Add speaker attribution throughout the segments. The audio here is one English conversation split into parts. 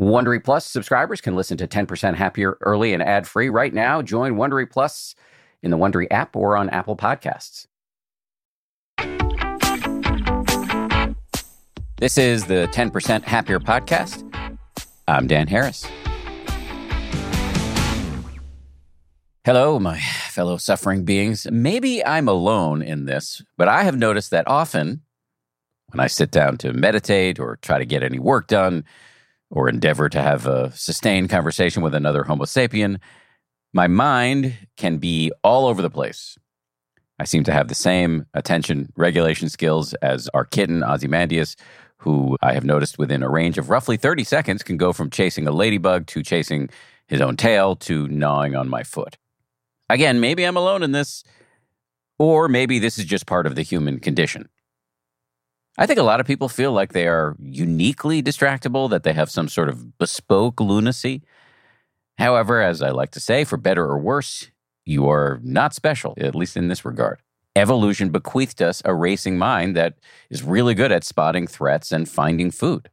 Speaker 1: Wondery Plus subscribers can listen to 10% Happier early and ad free right now. Join Wondery Plus in the Wondery app or on Apple Podcasts. This is the 10% Happier podcast. I'm Dan Harris. Hello, my fellow suffering beings. Maybe I'm alone in this, but I have noticed that often when I sit down to meditate or try to get any work done, or endeavor to have a sustained conversation with another Homo sapien, my mind can be all over the place. I seem to have the same attention regulation skills as our kitten, Ozymandias, who I have noticed within a range of roughly 30 seconds can go from chasing a ladybug to chasing his own tail to gnawing on my foot. Again, maybe I'm alone in this, or maybe this is just part of the human condition. I think a lot of people feel like they are uniquely distractible, that they have some sort of bespoke lunacy. However, as I like to say, for better or worse, you are not special, at least in this regard. Evolution bequeathed us a racing mind that is really good at spotting threats and finding food.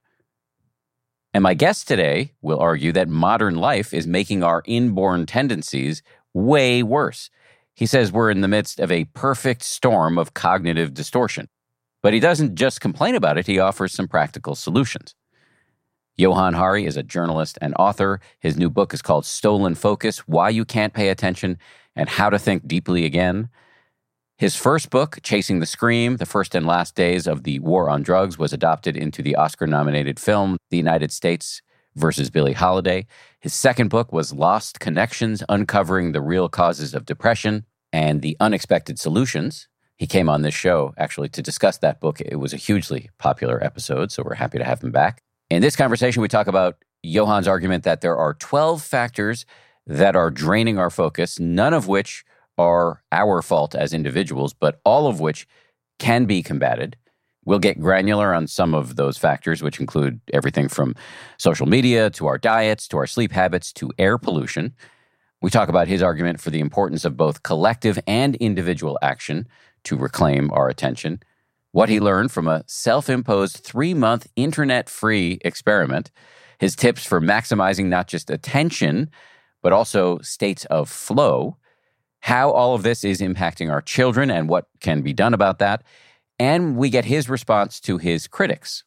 Speaker 1: And my guest today will argue that modern life is making our inborn tendencies way worse. He says we're in the midst of a perfect storm of cognitive distortion. But he doesn't just complain about it, he offers some practical solutions. Johann Hari is a journalist and author. His new book is called Stolen Focus Why You Can't Pay Attention and How to Think Deeply Again. His first book, Chasing the Scream, The First and Last Days of the War on Drugs, was adopted into the Oscar nominated film The United States versus Billie Holiday. His second book was Lost Connections Uncovering the Real Causes of Depression and the Unexpected Solutions he came on this show actually to discuss that book. It was a hugely popular episode, so we're happy to have him back. In this conversation, we talk about Johann's argument that there are 12 factors that are draining our focus, none of which are our fault as individuals, but all of which can be combated. We'll get granular on some of those factors, which include everything from social media to our diets to our sleep habits to air pollution. We talk about his argument for the importance of both collective and individual action to reclaim our attention, what he learned from a self imposed three month internet free experiment, his tips for maximizing not just attention, but also states of flow, how all of this is impacting our children and what can be done about that. And we get his response to his critics.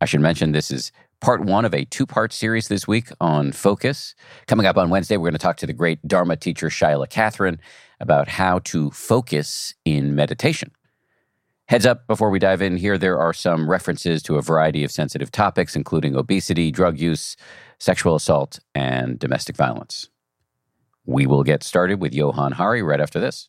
Speaker 1: I should mention this is part one of a two part series this week on focus. Coming up on Wednesday, we're going to talk to the great Dharma teacher, Shaila Catherine, about how to focus in meditation. Heads up before we dive in here, there are some references to a variety of sensitive topics, including obesity, drug use, sexual assault, and domestic violence. We will get started with Johann Hari right after this.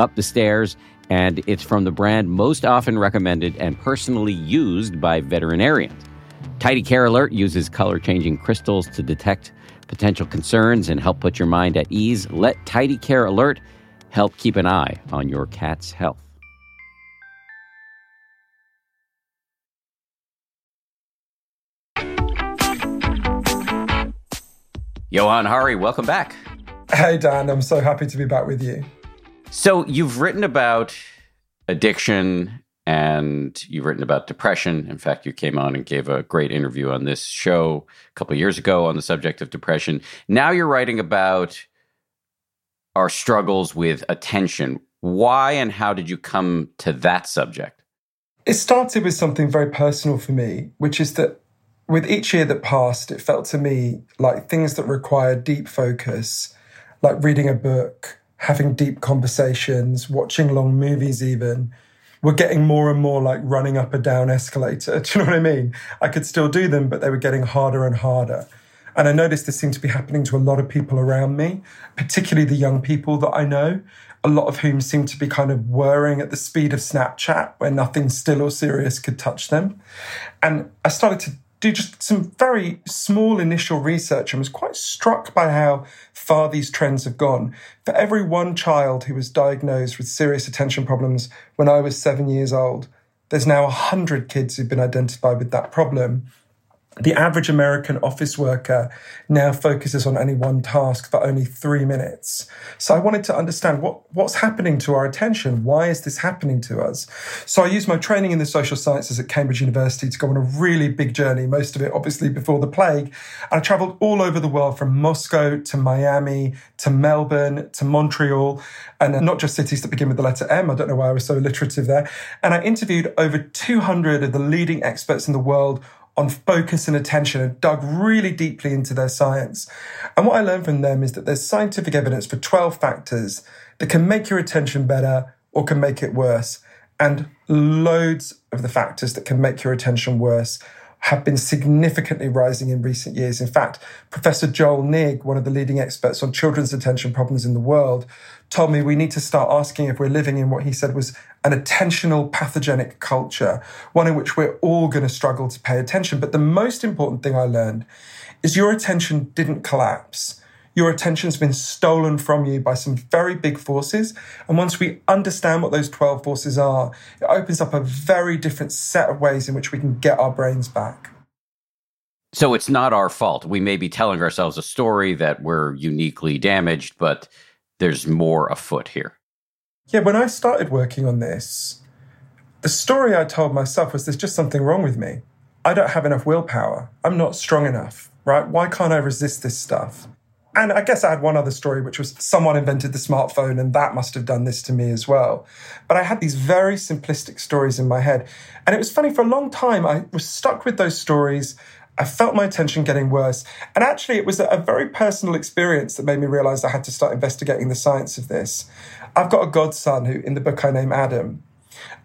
Speaker 1: up the stairs. And it's from the brand most often recommended and personally used by veterinarians. Tidy Care Alert uses color changing crystals to detect potential concerns and help put your mind at ease. Let Tidy Care Alert help keep an eye on your cat's health. Johann Hari, welcome back.
Speaker 2: Hey, Dan, I'm so happy to be back with you.
Speaker 1: So, you've written about addiction and you've written about depression. In fact, you came on and gave a great interview on this show a couple years ago on the subject of depression. Now you're writing about our struggles with attention. Why and how did you come to that subject?
Speaker 2: It started with something very personal for me, which is that with each year that passed, it felt to me like things that required deep focus, like reading a book, having deep conversations, watching long movies, even, were getting more and more like running up a down escalator. Do you know what I mean? I could still do them, but they were getting harder and harder. And I noticed this seemed to be happening to a lot of people around me, particularly the young people that I know, a lot of whom seemed to be kind of whirring at the speed of Snapchat, where nothing still or serious could touch them. And I started to do just some very small initial research and was quite struck by how far these trends have gone. For every one child who was diagnosed with serious attention problems when I was seven years old, there's now 100 kids who've been identified with that problem the average American office worker now focuses on any one task for only three minutes. So I wanted to understand what, what's happening to our attention. Why is this happening to us? So I used my training in the social sciences at Cambridge University to go on a really big journey, most of it obviously before the plague. And I traveled all over the world from Moscow to Miami to Melbourne to Montreal, and not just cities that begin with the letter M. I don't know why I was so alliterative there. And I interviewed over 200 of the leading experts in the world on focus and attention and dug really deeply into their science. And what I learned from them is that there's scientific evidence for 12 factors that can make your attention better or can make it worse. And loads of the factors that can make your attention worse have been significantly rising in recent years. In fact, Professor Joel Nigg, one of the leading experts on children's attention problems in the world, told me we need to start asking if we're living in what he said was an attentional pathogenic culture, one in which we're all going to struggle to pay attention. But the most important thing I learned is your attention didn't collapse. Your attention's been stolen from you by some very big forces. And once we understand what those 12 forces are, it opens up a very different set of ways in which we can get our brains back.
Speaker 1: So it's not our fault. We may be telling ourselves a story that we're uniquely damaged, but there's more afoot here.
Speaker 2: Yeah, when I started working on this, the story I told myself was there's just something wrong with me. I don't have enough willpower. I'm not strong enough, right? Why can't I resist this stuff? And I guess I had one other story, which was someone invented the smartphone, and that must have done this to me as well. But I had these very simplistic stories in my head. And it was funny, for a long time, I was stuck with those stories. I felt my attention getting worse. And actually, it was a very personal experience that made me realize I had to start investigating the science of this. I've got a godson who, in the book I name Adam.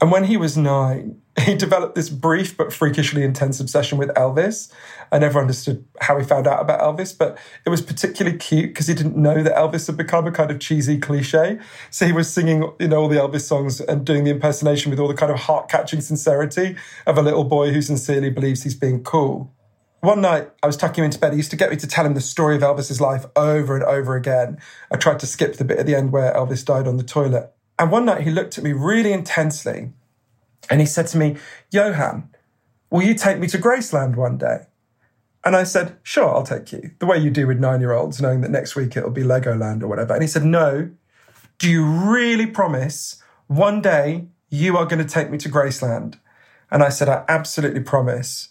Speaker 2: And when he was nine, he developed this brief but freakishly intense obsession with Elvis. I never understood how he found out about Elvis, but it was particularly cute because he didn't know that Elvis had become a kind of cheesy cliche. So he was singing, you know, all the Elvis songs and doing the impersonation with all the kind of heart catching sincerity of a little boy who sincerely believes he's being cool. One night, I was tucking him into bed. He used to get me to tell him the story of Elvis's life over and over again. I tried to skip the bit at the end where Elvis died on the toilet. And one night, he looked at me really intensely and he said to me, Johann, will you take me to Graceland one day? And I said, sure, I'll take you. The way you do with nine year olds, knowing that next week it'll be Legoland or whatever. And he said, no, do you really promise one day you are going to take me to Graceland? And I said, I absolutely promise.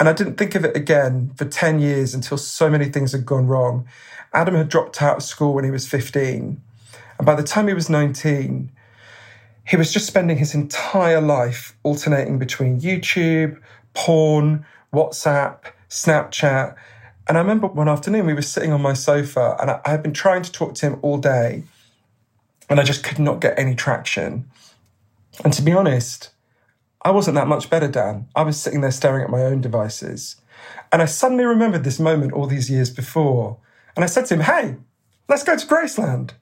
Speaker 2: And I didn't think of it again for 10 years until so many things had gone wrong. Adam had dropped out of school when he was 15. And by the time he was 19, he was just spending his entire life alternating between YouTube, porn, WhatsApp, Snapchat. And I remember one afternoon we were sitting on my sofa and I, had been trying to talk to him all day and I just could not get any traction. And to be honest, I wasn't that much better, Dan. I was sitting there staring at my own devices. And I suddenly remembered this moment all these years before. And I said to him, Hey, let's go to Graceland.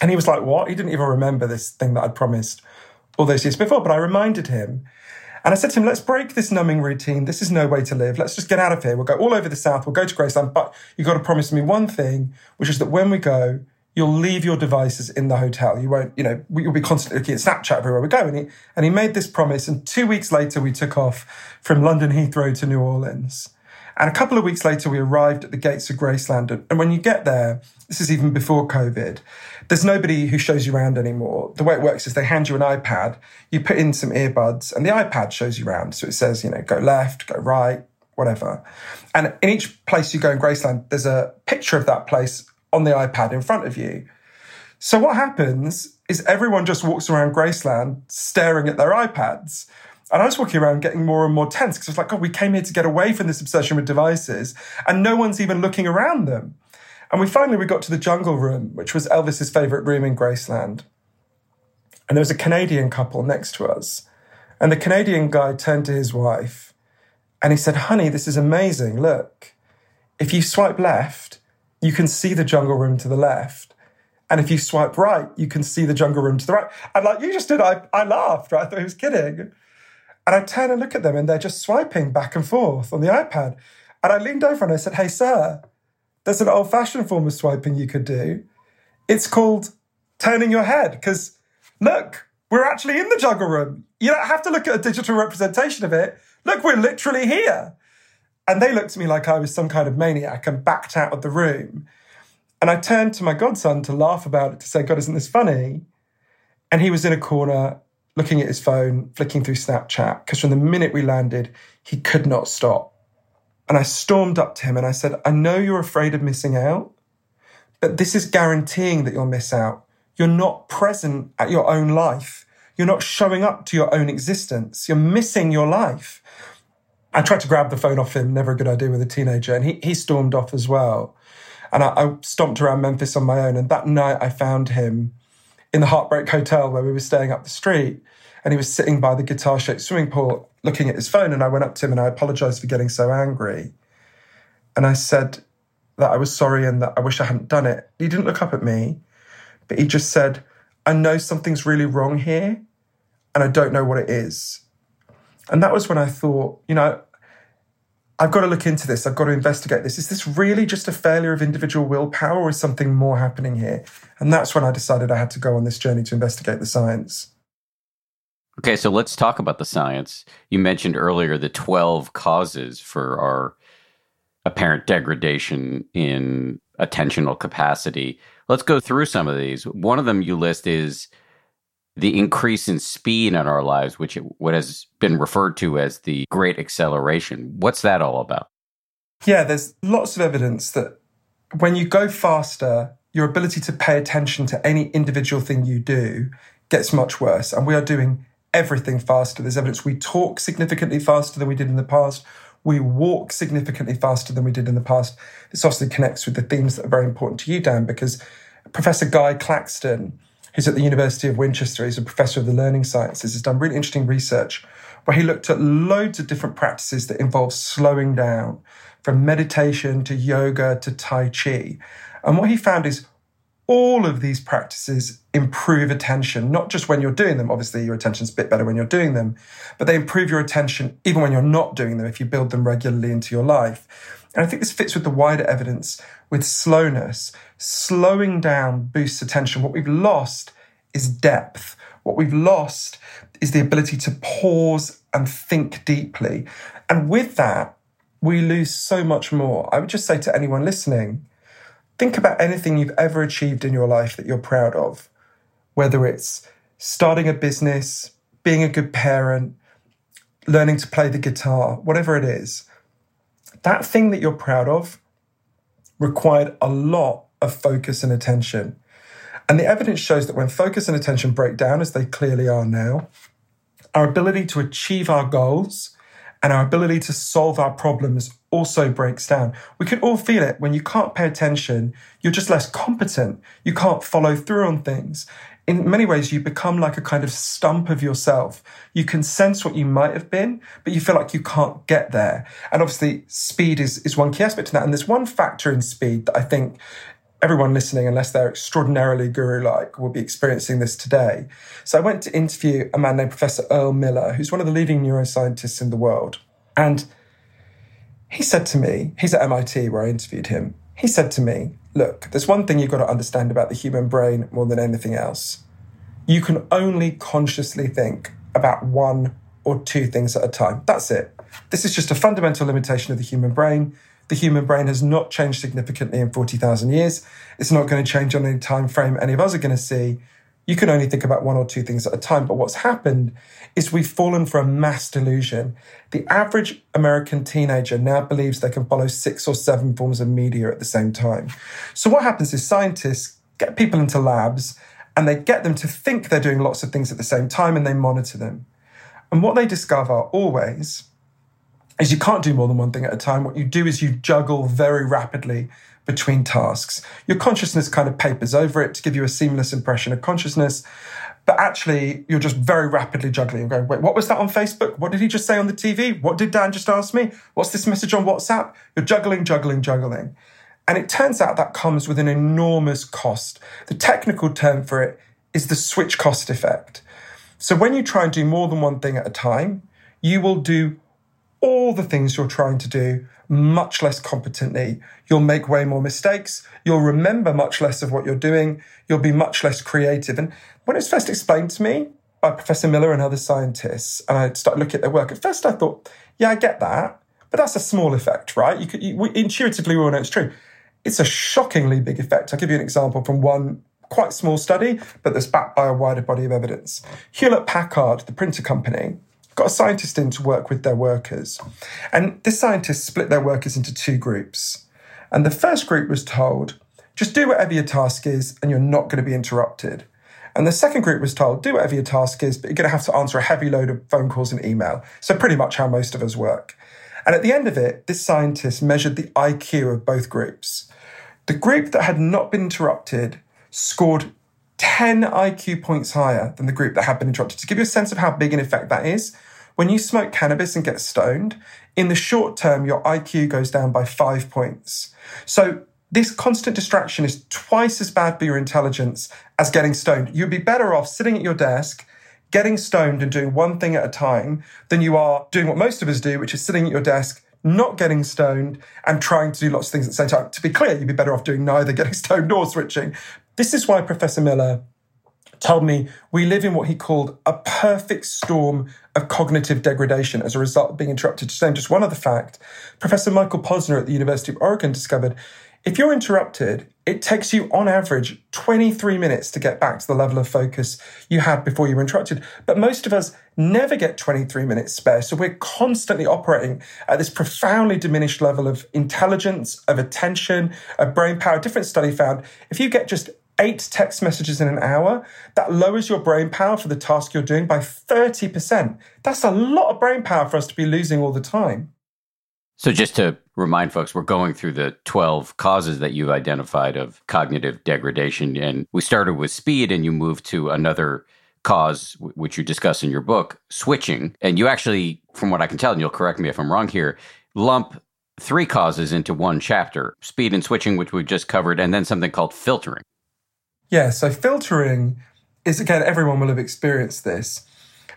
Speaker 2: And he was like, What? He didn't even remember this thing that I'd promised all those years before. But I reminded him. And I said to him, Let's break this numbing routine. This is no way to live. Let's just get out of here. We'll go all over the South. We'll go to Graceland. But you've got to promise me one thing, which is that when we go, you'll leave your devices in the hotel. You won't, you know, you'll be constantly looking at Snapchat everywhere we go. And he, and he made this promise. And two weeks later, we took off from London Heathrow to New Orleans. And a couple of weeks later, we arrived at the gates of Graceland. And when you get there, this is even before COVID, there's nobody who shows you around anymore. The way it works is they hand you an iPad, you put in some earbuds, and the iPad shows you around. So it says, you know, go left, go right, whatever. And in each place you go in Graceland, there's a picture of that place on the iPad in front of you. So what happens is everyone just walks around Graceland staring at their iPads. And I was walking around getting more and more tense because I was like, God, we came here to get away from this obsession with devices, and no one's even looking around them. And we finally we got to the jungle room, which was Elvis's favorite room in Graceland. And there was a Canadian couple next to us. And the Canadian guy turned to his wife and he said, Honey, this is amazing. Look, if you swipe left, you can see the jungle room to the left. And if you swipe right, you can see the jungle room to the right. And like you just did, I, I laughed, right? I thought he was kidding. And I turn and look at them and they're just swiping back and forth on the iPad. And I leaned over and I said, Hey, sir, there's an old fashioned form of swiping you could do. It's called turning your head. Because look, we're actually in the jungle room. You don't have to look at a digital representation of it. Look, we're literally here. And they looked at me like I was some kind of maniac and backed out of the room. And I turned to my godson to laugh about it, to say, God, isn't this funny? And he was in a corner looking at his phone, flicking through Snapchat, because from the minute we landed, he could not stop. And I stormed up to him and I said, I know you're afraid of missing out, but this is guaranteeing that you'll miss out. You're not present at your own life. You're not showing up to your own existence. You're missing your life. I tried to grab the phone off him, never a good idea with a teenager, and he, he stormed off as well. And I, I stomped around Memphis on my own. And that night I found him in the Heartbreak Hotel where we were staying up the street. And he was sitting by the guitar shaped swimming pool looking at his phone. And I went up to him and I apologized for getting so angry. And I said that I was sorry and that I wish I hadn't done it. He didn't look up at me, but he just said, I know something's really wrong here and I don't know what it is. And that was when I thought, you know, I've got to look into this. I've got to investigate this. Is this really just a failure of individual willpower or is something more happening here? And that's when I decided I had to go on this journey to investigate the science.
Speaker 1: Okay, so let's talk about the science. You mentioned earlier the 12 causes for our apparent degradation in attentional capacity. Let's go through some of these. One of them you list is the increase in speed in our lives, which what has been referred to as the great acceleration. What's that all about?
Speaker 2: Yeah, there's lots of evidence that when you go faster, your ability to pay attention to any individual thing you do gets much worse. And we are doing everything faster. There's evidence we talk significantly faster than we did in the past. We walk significantly faster than we did in the past. This obviously connects with the themes that are very important to you, Dan, because Professor Guy Claxton, who's at the University of Winchester, he's a professor of the learning sciences, He's done really interesting research where he looked at loads of different practices that involve slowing down, from meditation to yoga to Tai Chi. And what he found is all of these practices improve attention, not just when you're doing them. Obviously, your attention's a bit better when you're doing them, but they improve your attention even when you're not doing them if you build them regularly into your life. And I think this fits with the wider evidence with slowness. Slowing down boosts attention. What we've lost is depth. What we've lost is the ability to pause and think deeply. And with that, we lose so much more. I would just say to anyone listening, think about anything you've ever achieved in your life that you're proud of, whether it's starting a business, being a good parent, learning to play the guitar, whatever it is that thing that you're proud of required a lot of focus and attention. And the evidence shows that when focus and attention break down, as they clearly are now, our ability to achieve our goals and our ability to solve our problems also breaks down. We can all feel it when you can't pay attention, you're just less competent. You can't follow through on things. In many ways, you become like a kind of stump of yourself. You can sense what you might have been, but you feel like you can't get there. And obviously, speed is, is one key aspect to that. And there's one factor in speed that I think everyone listening, unless they're extraordinarily guru like, will be experiencing this today. So I went to interview a man named Professor Earl Miller, who's one of the leading neuroscientists in the world. And he said to me, he's at MIT where I interviewed him. He said to me, Look, there's one thing you've got to understand about the human brain more than anything else. You can only consciously think about one or two things at a time. That's it. This is just a fundamental limitation of the human brain. The human brain has not changed significantly in 40,000 years. It's not going to change on any time frame any of us are going to see. You can only think about one or two things at a time. But what's happened is we've fallen for a mass delusion. The average American teenager now believes they can follow six or seven forms of media at the same time. So what happens is scientists get people into labs and they get them to think they're doing lots of things at the same time and they monitor them. And what they discover always is you can't do more than one thing at a time. What you do is you juggle very rapidly between tasks. Your consciousness kind of papers over it to give you a seamless impression of consciousness. But actually, you're just very rapidly juggling and going, wait, what was that on Facebook? What did he just say on the TV? What did Dan just ask me? What's this message on WhatsApp? You're juggling, juggling, juggling. And it turns out that comes with an enormous cost. The technical term for it is the switch cost effect. So when you try and do more than one thing at a time, you will do all the things you're trying to do much less competently. You'll make way more mistakes. You'll remember much less of what you're doing. You'll be much less creative. And when it was first explained to me by Professor Miller and other scientists, and I started looking at their work, at first I thought, yeah, I get that, but that's a small effect, right? You could you, intuitively we all know it's true. It's a shockingly big effect. I'll give you an example from one quite small study, but that's backed by a wider body of evidence. Hewlett Packard, the printer company, got a scientist in to work with their workers. And this scientist split their workers into two groups. And the first group was told, just do whatever your task is and you're not going to be interrupted. And the second group was told, do whatever your task is, but you're going to have to answer a heavy load of phone calls and email. So, pretty much how most of us work. And at the end of it, this scientist measured the IQ of both groups. The group that had not been interrupted scored 10 IQ points higher than the group that had been interrupted. To give you a sense of how big an effect that is, when you smoke cannabis and get stoned, in the short term, your IQ goes down by five points. So this constant distraction is twice as bad for your intelligence as getting stoned. You'd be better off sitting at your desk, getting stoned and doing one thing at a time than you are doing what most of us do, which is sitting at your desk, not getting stoned and trying to do lots of things at the same time. To be clear, you'd be better off doing neither getting stoned nor switching. This is why Professor Miller told me we live in what he called a perfect storm of cognitive degradation as a result of being interrupted. To name just one other fact, Professor Michael Posner at the University of Oregon discovered if you're interrupted, it takes you on average 23 minutes to get back to the level of focus you had before you were interrupted. But most of us never get 23 minutes spare. So we're constantly operating at this profoundly diminished level of intelligence, of attention, of brain power. A different study found if you get just eight text messages in an hour, that lowers your brain power for the task you're doing by 30%. That's a lot of brain power for us to be losing all the time.
Speaker 1: So, just to remind folks, we're going through the 12 causes that you've identified of cognitive degradation. And we started with speed, and you moved to another cause, which you discuss in your book, switching. And you actually, from what I can tell, and you'll correct me if I'm wrong here, lump three causes into one chapter speed and switching, which we've just covered, and then something called filtering.
Speaker 2: Yeah, so filtering is again, everyone will have experienced this.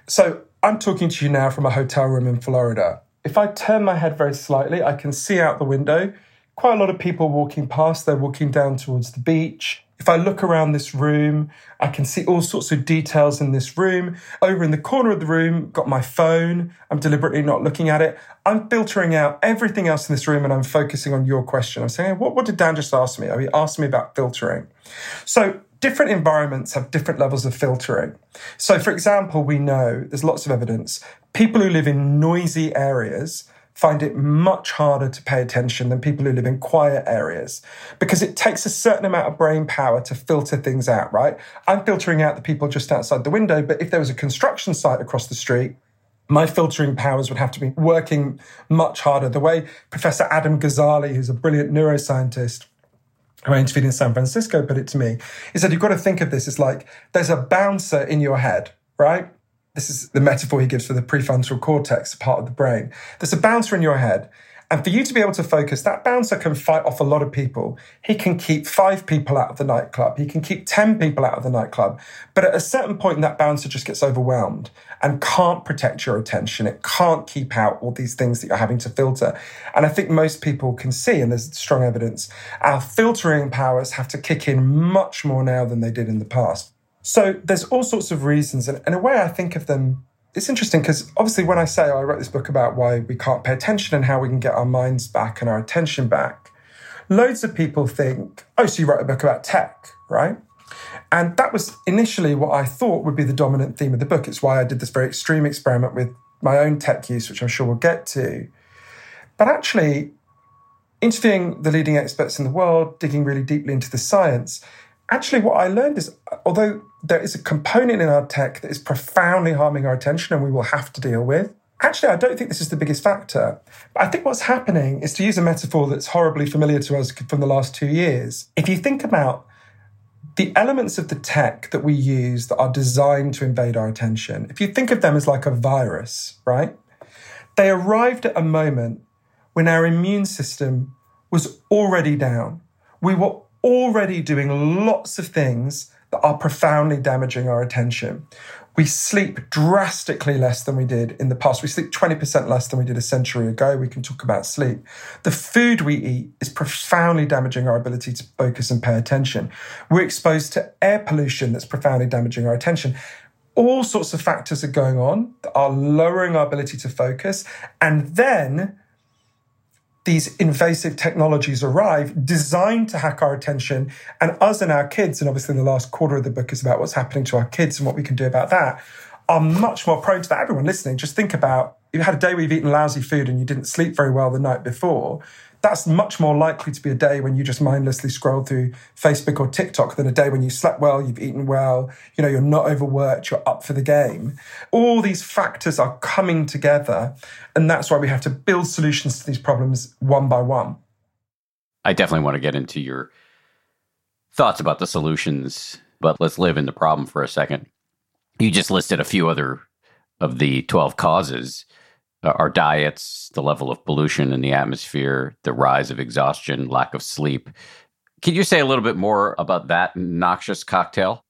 Speaker 2: So I'm talking to you now from a hotel room in Florida. If I turn my head very slightly, I can see out the window quite a lot of people walking past. They're walking down towards the beach. If I look around this room, I can see all sorts of details in this room. Over in the corner of the room, got my phone. I'm deliberately not looking at it. I'm filtering out everything else in this room and I'm focusing on your question. I'm saying, what, what did Dan just ask me? Oh, he asked me about filtering. So different environments have different levels of filtering. So, for example, we know there's lots of evidence people who live in noisy areas find it much harder to pay attention than people who live in quiet areas because it takes a certain amount of brain power to filter things out, right? I'm filtering out the people just outside the window, but if there was a construction site across the street, my filtering powers would have to be working much harder. The way Professor Adam Gazzaley, who's a brilliant neuroscientist, who I interviewed in San Francisco, put it to me, he said, You've got to think of this as like there's a bouncer in your head, right? This is the metaphor he gives for the prefrontal cortex, a part of the brain. There's a bouncer in your head. And for you to be able to focus, that bouncer can fight off a lot of people. He can keep five people out of the nightclub. He can keep 10 people out of the nightclub. But at a certain point, that bouncer just gets overwhelmed and can't protect your attention. It can't keep out all these things that you're having to filter. And I think most people can see, and there's strong evidence, our filtering powers have to kick in much more now than they did in the past. So there's all sorts of reasons. And in a way, I think of them, it's interesting because obviously, when I say oh, I wrote this book about why we can't pay attention and how we can get our minds back and our attention back, loads of people think, oh, so you wrote a book about tech, right? And that was initially what I thought would be the dominant theme of the book. It's why I did this very extreme experiment with my own tech use, which I'm sure we'll get to. But actually, interviewing the leading experts in the world, digging really deeply into the science, actually, what I learned is although there is a component in our tech that is profoundly harming our attention and we will have to deal with, actually, I don't think this is the biggest factor. But I think what's happening is to use a metaphor that's horribly familiar to us from the last two years. If you think about the elements of the tech that we use that are designed to invade our attention, if you think of them as like a virus, right? They arrived at a moment when our immune system was already down. We were already doing lots of things that are profoundly damaging our attention. We sleep drastically less than we did in the past. We sleep 20% less than we did a century ago. We can talk about sleep. The food we eat is profoundly damaging our ability to focus and pay attention. We're exposed to air pollution that's profoundly damaging our attention. All sorts of factors are going on that are lowering our ability to focus. And then these invasive technologies arrive designed to hack our attention and us and our kids and obviously the last quarter of the book is about what's happening to our kids and what we can do about that are much more prone to that. Everyone listening just think about you had a day where you've eaten lousy food and you didn't sleep very well the night before that's much more likely to be a day when you just mindlessly scroll through Facebook or TikTok than a day when you slept well, you've eaten well, you know, you're not overworked, you're up for the game. All these factors are coming together. And that's why we have to build solutions to these problems one by one.
Speaker 1: I definitely want to get into your thoughts about the solutions, but let's live in the problem for a second. You just listed a few other of the 12 causes Uh, our diets, the level of pollution in the atmosphere, the rise of exhaustion, lack of sleep. Can you say a little bit more about that noxious cocktail?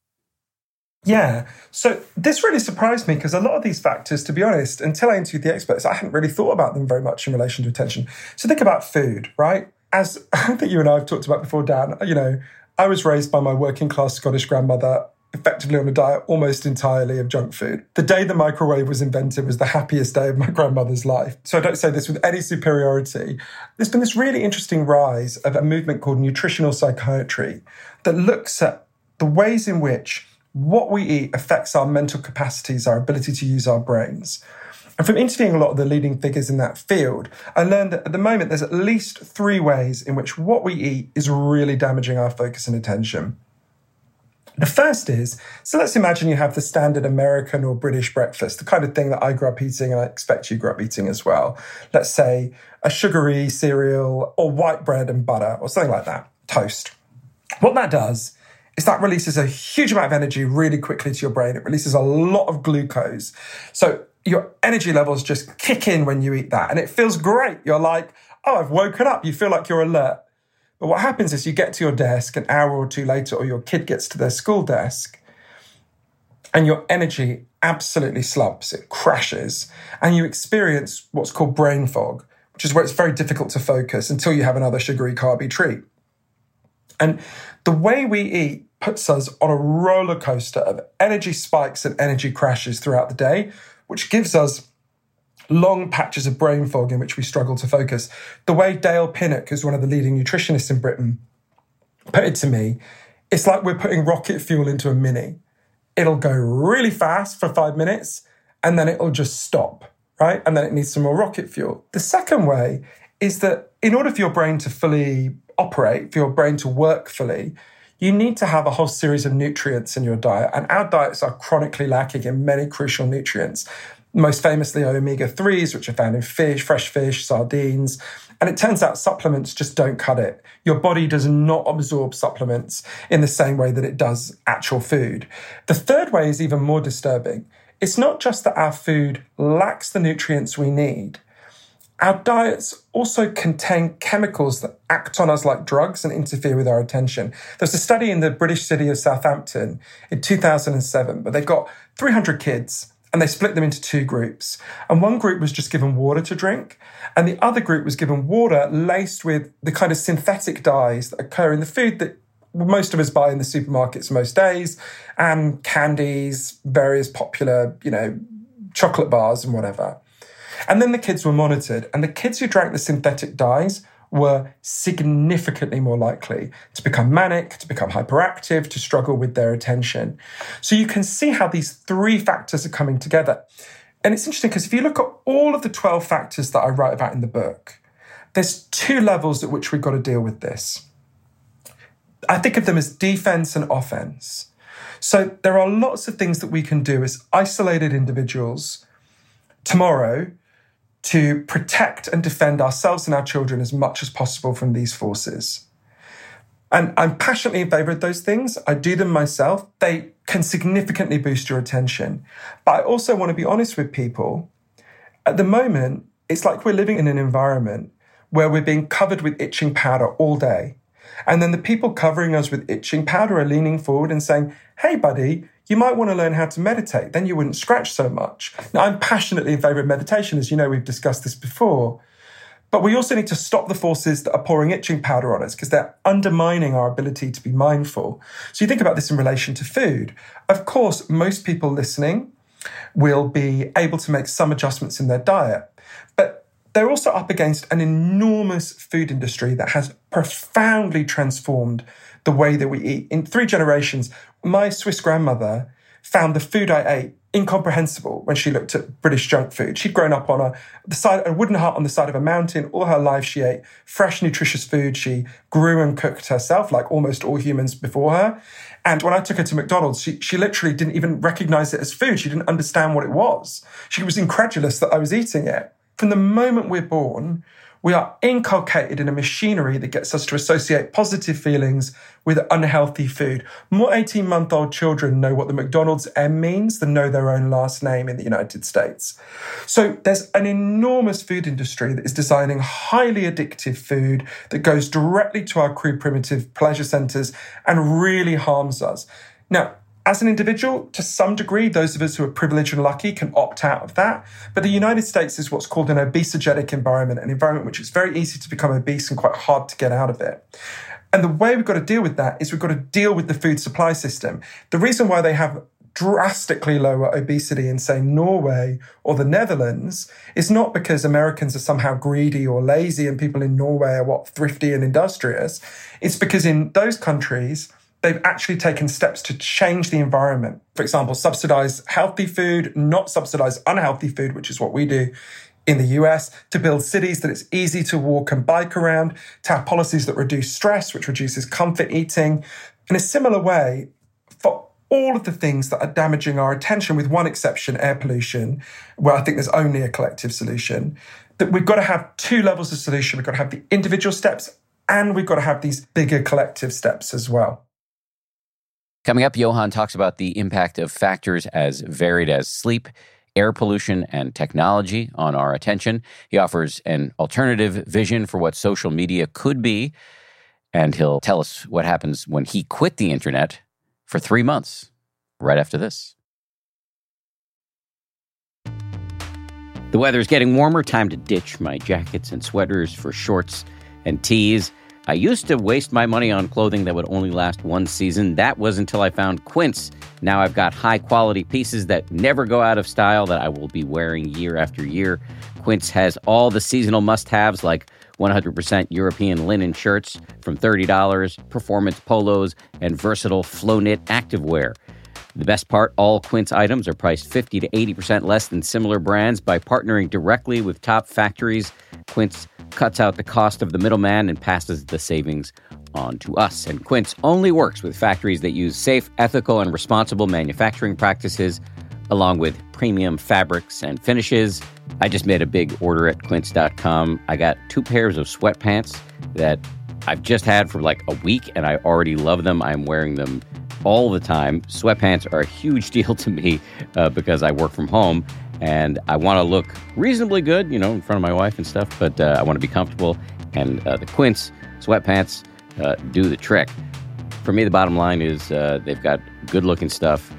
Speaker 2: Yeah. So this really surprised me because a lot of these factors, to be honest, until I interviewed the experts, I hadn't really thought about them very much in relation to attention. So think about food, right? As I think you and I have talked about before, Dan, you know, I was raised by my working class Scottish grandmother effectively on a diet almost entirely of junk food. The day the microwave was invented was the happiest day of my grandmother's life. So I don't say this with any superiority. There's been this really interesting rise of a movement called nutritional psychiatry that looks at the ways in which what we eat affects our mental capacities, our ability to use our brains. And from interviewing a lot of the leading figures in that field, I learned that at the moment there's at least three ways in which what we eat is really damaging our focus and attention. The first is so let's imagine you have the standard American or British breakfast, the kind of thing that I grew up eating and I expect you grew up eating as well. Let's say a sugary cereal or white bread and butter or something like that, toast. What that does is that releases a huge amount of energy really quickly to your brain. It releases a lot of glucose. So your energy levels just kick in when you eat that and it feels great. You're like, oh, I've woken up. You feel like you're alert. But what happens is you get to your desk an hour or two later, or your kid gets to their school desk, and your energy absolutely slumps, it crashes, and you experience what's called brain fog, which is where it's very difficult to focus until you have another sugary carby treat. And the way we eat puts us on a roller coaster of energy spikes and energy crashes throughout the day, which gives us long patches of brain fog in which we struggle to focus. The way Dale Pinnock, who's one of the leading nutritionists in Britain, put it to me, it's like we're putting rocket fuel into a mini. It'll go really fast for five minutes and then it'll just stop. right? And then it needs some more rocket fuel. The second way is that in order for your brain to fully operate, for your brain to work fully, you need to have a whole series of nutrients in your diet. And our diets are chronically lacking in many crucial nutrients. Most famously, omega 3s, which are found in fish, fresh fish, sardines. And it turns out supplements just don't cut it. Your body does not absorb supplements in the same way that it does actual food. The third way is even more disturbing. It's not just that our food lacks the nutrients we need, our diets also contain chemicals that act on us like drugs and interfere with our attention. There's a study in the British city of Southampton in 2007, but they've got 300 kids and they split them into two groups. And one group was just given water to drink, and the other group was given water laced with the kind of synthetic dyes that occur in the food that most of us buy in the supermarkets most days, and candies, various popular, you know, chocolate bars and whatever. And then the kids were monitored, and the kids who drank the synthetic dyes were significantly more likely to become manic, to become hyperactive, to struggle with their attention. So you can see how these three factors are coming together. And it's interesting because if you look at all of the 12 factors that I write about in the book, there's two levels at which we've got to deal with this. I think of them as defense and offense. So there are lots of things that we can do as isolated individuals tomorrow to protect and defend ourselves and our children as much as possible from these forces. And I'm passionately in favor of those things. I do them myself. They can significantly boost your attention. But I also want to be honest with people. At the moment, it's like we're living in an environment where we're being covered with itching powder all day. And then the people covering us with itching powder are leaning forward and saying, Hey, buddy, you might want to learn how to meditate. Then you wouldn't scratch so much. Now, I'm passionately in favor of meditation. As you know, we've discussed this before. But we also need to stop the forces that are pouring itching powder on us because they're undermining our ability to be mindful. So you think about this in relation to food. Of course, most people listening will be able to make some adjustments in their diet. But they're also up against an enormous food industry that has profoundly transformed the way that we eat. In three generations, my Swiss grandmother found the food I ate incomprehensible when she looked at British junk food. She'd grown up on a the side a wooden hut on the side of a mountain. All her life she ate fresh, nutritious food. She grew and cooked herself, like almost all humans before her. And when I took her to McDonald's, she, she literally didn't even recognize it as food. She didn't understand what it was. She was incredulous that I was eating it. From the moment we're born, we are inculcated in a machinery that gets us to associate positive feelings with unhealthy food. More 18 month old children know what the McDonald's M means than know their own last name in the United States. So there's an enormous food industry that is designing highly addictive food that goes directly to our crude primitive pleasure centers and really harms us. Now, as an individual, to some degree, those of us who are privileged and lucky can opt out of that. But the United States is what's called an obesogenic environment, an environment which is very easy to become obese and quite hard to get out of it. And the way we've got to deal with that is we've got to deal with the food supply system. The reason why they have drastically lower obesity in, say, Norway or the Netherlands is not because Americans are somehow greedy or lazy and people in Norway are what, thrifty and industrious. It's because in those countries, they've actually taken steps to change the environment. For example, subsidize healthy food, not subsidize unhealthy food, which is what we do in the US, to build cities that it's easy to walk and bike around, to have policies that reduce stress, which reduces comfort eating. In a similar way, for all of the things that are damaging our attention, with one exception, air pollution, where I think there's only a collective solution, that we've got to have two levels of solution. We've got to have the individual steps and we've got to have these bigger collective steps as well.
Speaker 1: Coming up, Johann talks about the impact of factors as varied as sleep, air pollution, and technology on our attention. He offers an alternative vision for what social media could be, and he'll tell us what happens when he quit the internet for three months, right after this. The weather's getting warmer. Time to ditch my jackets and sweaters for shorts and tees. I used to waste my money on clothing that would only last one season. That was until I found Quince. Now I've got high quality pieces that never go out of style that I will be wearing year after year. Quince has all the seasonal must haves like 100% European linen shirts from $30, performance polos, and versatile flow knit activewear. The best part all Quince items are priced 50 to 80% less than similar brands by partnering directly with top factories. Quince cuts out the cost of the middleman and passes the savings on to us. And Quince only works with factories that use safe, ethical, and responsible manufacturing practices, along with premium fabrics and finishes. I just made a big order at quince.com. I got two pairs of sweatpants that I've just had for like a week and I already love them. I'm wearing them all the time. Sweatpants are a huge deal to me uh, because I work from home and I want to look reasonably good, you know, in front of my wife and stuff, but uh, I want to be comfortable. And uh, the Quince sweatpants uh, do the trick. For me, the bottom line is uh, they've got good looking stuff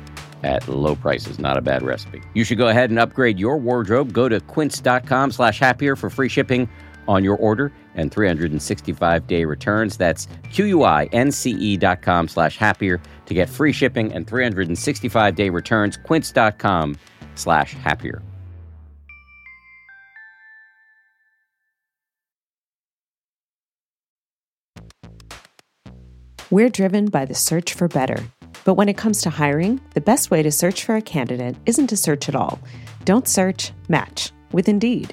Speaker 1: at low prices. Not a bad recipe. You should go ahead and upgrade your wardrobe. Go to quince.com slash happier for free shipping on your order and 365 day returns. That's Q-U-I-N-C-E dot com slash happier to get free shipping and 365 day returns. Quince.com slash happier.
Speaker 3: We're driven by the search for better. But when it comes to hiring, the best way to search for a candidate isn't to search at all. Don't search, match with Indeed.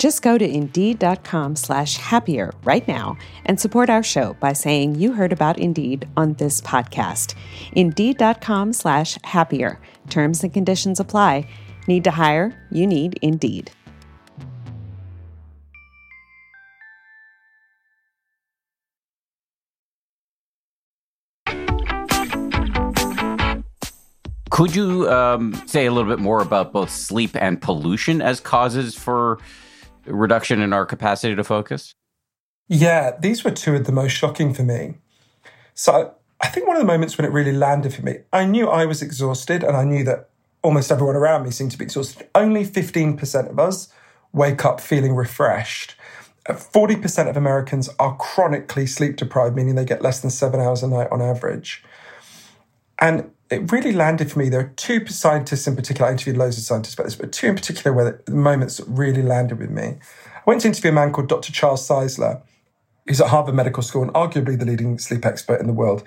Speaker 3: Just go to Indeed.com slash happier right now and support our show by saying you heard about Indeed on this podcast. Indeed.com slash happier. Terms and conditions apply. Need to hire? You need Indeed.
Speaker 1: Could you um, say a little bit more about both sleep and pollution as causes for reduction in our capacity to focus?
Speaker 2: Yeah, these were two of the most shocking for me. So I think one of the moments when it really landed for me, I knew I was exhausted and I knew that almost everyone around me seemed to be exhausted. Only 15% of us wake up feeling refreshed. 40% uh, of Americans are chronically sleep deprived, meaning they get less than seven hours a night on average. And it really landed for me. There are two scientists in particular. I interviewed loads of scientists about this, but two in particular where the moments really landed with me. I went to interview a man called Dr. Charles Czeisler, who's at Harvard Medical School and arguably the leading sleep expert in the world.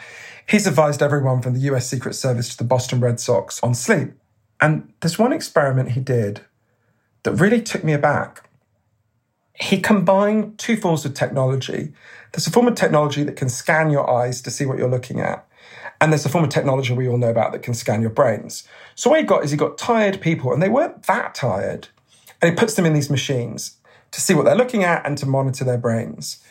Speaker 2: He's advised everyone from the US Secret Service to the Boston Red Sox on sleep. And there's one experiment he did that really took me aback. He combined two forms of technology. There's a form of technology that can scan your eyes to see what you're looking at. And there's a form of technology we all know about that can scan your brains. So what he got is he got tired people, and they weren't that tired. And he puts them in these machines to see what they're looking at and to monitor their brains.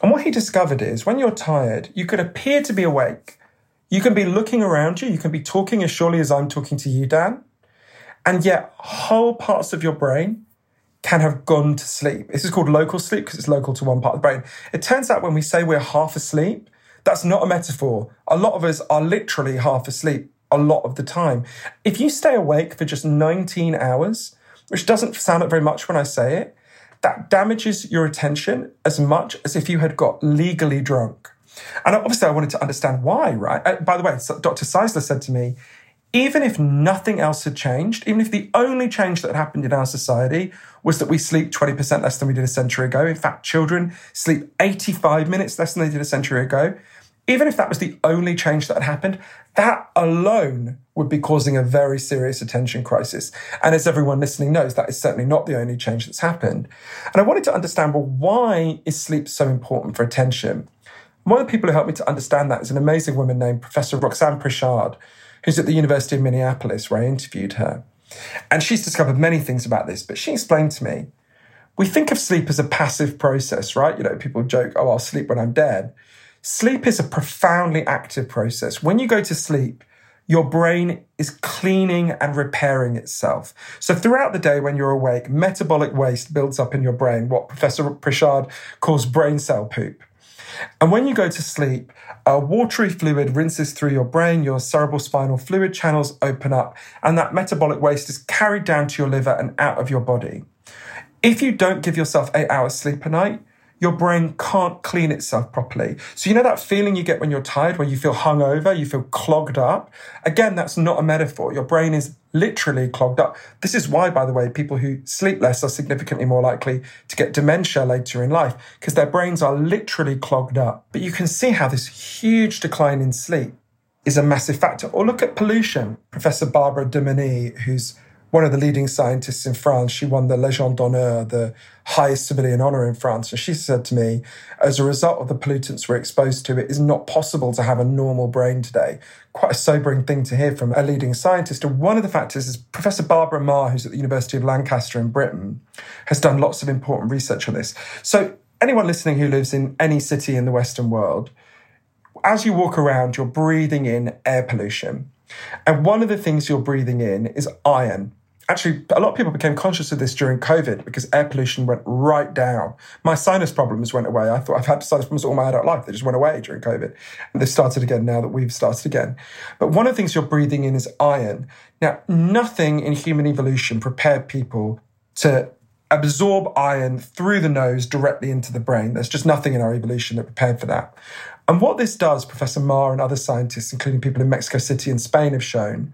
Speaker 2: And what he discovered is when you're tired, you could appear to be awake. You can be looking around you, you can be talking as surely as I'm talking to you, Dan. And yet, whole parts of your brain can have gone to sleep. This is called local sleep because it's local to one part of the brain. It turns out when we say we're half asleep, that's not a metaphor. A lot of us are literally half asleep a lot of the time. If you stay awake for just 19 hours, which doesn't sound like very much when I say it, that damages your attention as much as if you had got legally drunk. And obviously, I wanted to understand why, right? Uh, by the way, Dr. Czeisler said to me, even if nothing else had changed, even if the only change that had happened in our society was that we sleep 20% less than we did a century ago, in fact, children sleep 85 minutes less than they did a century ago, even if that was the only change that had happened, that alone would be causing a very serious attention crisis. And as everyone listening knows, that is certainly not the only change that's happened. And I wanted to understand well, why is sleep so important for attention? One of the people who helped me to understand that is an amazing woman named Professor Roxanne Prichard, who's at the University of Minneapolis, where I interviewed her. And she's discovered many things about this, but she explained to me we think of sleep as a passive process, right? You know, people joke, oh, I'll sleep when I'm dead. Sleep is a profoundly active process. When you go to sleep, your brain is cleaning and repairing itself. So throughout the day when you're awake, metabolic waste builds up in your brain, what Professor Prichard calls brain cell poop. And when you go to sleep, a watery fluid rinses through your brain, your cerebral spinal fluid channels open up, and that metabolic waste is carried down to your liver and out of your body. If you don't give yourself eight hours sleep a night, your brain can't clean itself properly. So, you know that feeling you get when you're tired, where you feel hungover, you feel clogged up? Again, that's not a metaphor. Your brain is literally clogged up. This is why, by the way, people who sleep less are significantly more likely to get dementia later in life, because their brains are literally clogged up. But you can see how this huge decline in sleep is a massive factor. Or look at pollution. Professor Barbara Demeneix, who's one of the leading scientists in France. She won the Légion d'honneur, the highest civilian honor in France. And she said to me, as a result of the pollutants we're exposed to, it is not possible to have a normal brain today. Quite a sobering thing to hear from a leading scientist. And one of the factors is Professor Barbara Maher, who's at the University of Lancaster in Britain, has done lots of important research on this. So anyone listening who lives in any city in the Western world, as you walk around, you're breathing in air pollution. And one of the things you're breathing in is iron actually, a lot of people became conscious of this during COVID because air pollution went right down. My sinus problems went away. I thought I've had sinus problems all my adult life. They just went away during COVID. And they've started again now that we've started again. But one of the things you're breathing in is iron. Now, nothing in human evolution prepared people to absorb iron through the nose directly into the brain. There's just nothing in our evolution that prepared for that. And what this does, Professor Maher and other scientists, including people in Mexico City and Spain, have shown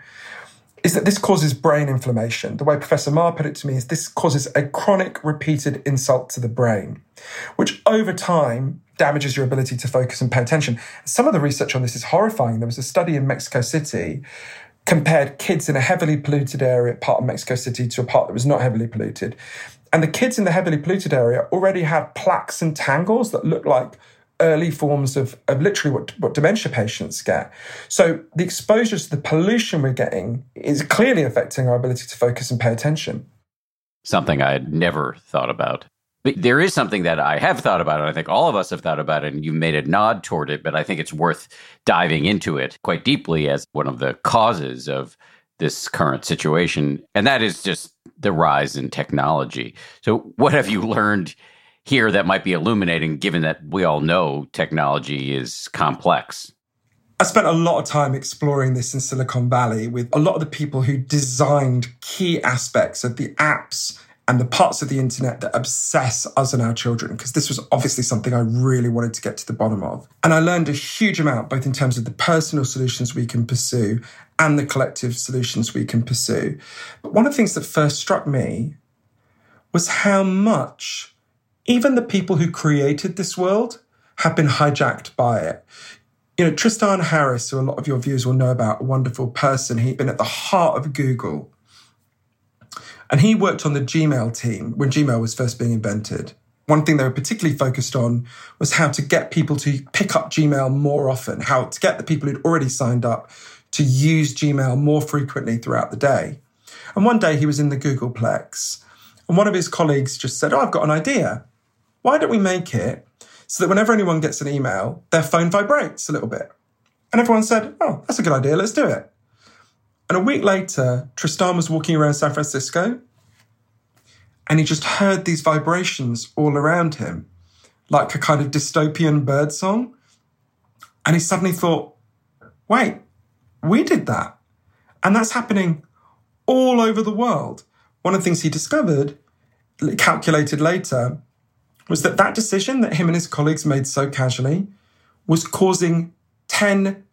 Speaker 2: is that this causes brain inflammation. The way Professor Maher put it to me is this causes a chronic repeated insult to the brain, which over time damages your ability to focus and pay attention. Some of the research on this is horrifying. There was a study in Mexico City compared kids in a heavily polluted area, part of Mexico City, to a part that was not heavily polluted. And the kids in the heavily polluted area already had plaques and tangles that looked like early forms of, of literally what, what dementia patients get. So the exposure to the pollution we're getting is clearly affecting our ability to focus and pay attention.
Speaker 1: Something I had never thought about. But there is something that I have thought about, and I think all of us have thought about it, and you made a nod toward it, but I think it's worth diving into it quite deeply as one of the causes of this current situation. And that is just the rise in technology. So, what have you learned here that might be illuminating, given that we all know technology is complex?
Speaker 2: I spent a lot of time exploring this in Silicon Valley with a lot of the people who designed key aspects of the apps and the parts of the internet that obsess us and our children, because this was obviously something I really wanted to get to the bottom of. And I learned a huge amount, both in terms of the personal solutions we can pursue and the collective solutions we can pursue. But one of the things that first struck me was how much even the people who created this world have been hijacked by it. You know, Tristan Harris, who a lot of your viewers will know about, a wonderful person, he'd been at the heart of Google. And he worked on the Gmail team when Gmail was first being invented. One thing they were particularly focused on was how to get people to pick up Gmail more often, how to get the people who'd already signed up to use Gmail more frequently throughout the day. And one day he was in the Googleplex, and one of his colleagues just said, Oh, I've got an idea why don't we make it so that whenever anyone gets an email, their phone vibrates a little bit? And everyone said, oh, that's a good idea, let's do it. And a week later, Tristan was walking around San Francisco and he just heard these vibrations all around him, like a kind of dystopian bird song. And he suddenly thought, wait, we did that. And that's happening all over the world. One of the things he discovered, calculated later, was that that decision that him and his colleagues made so casually was causing 10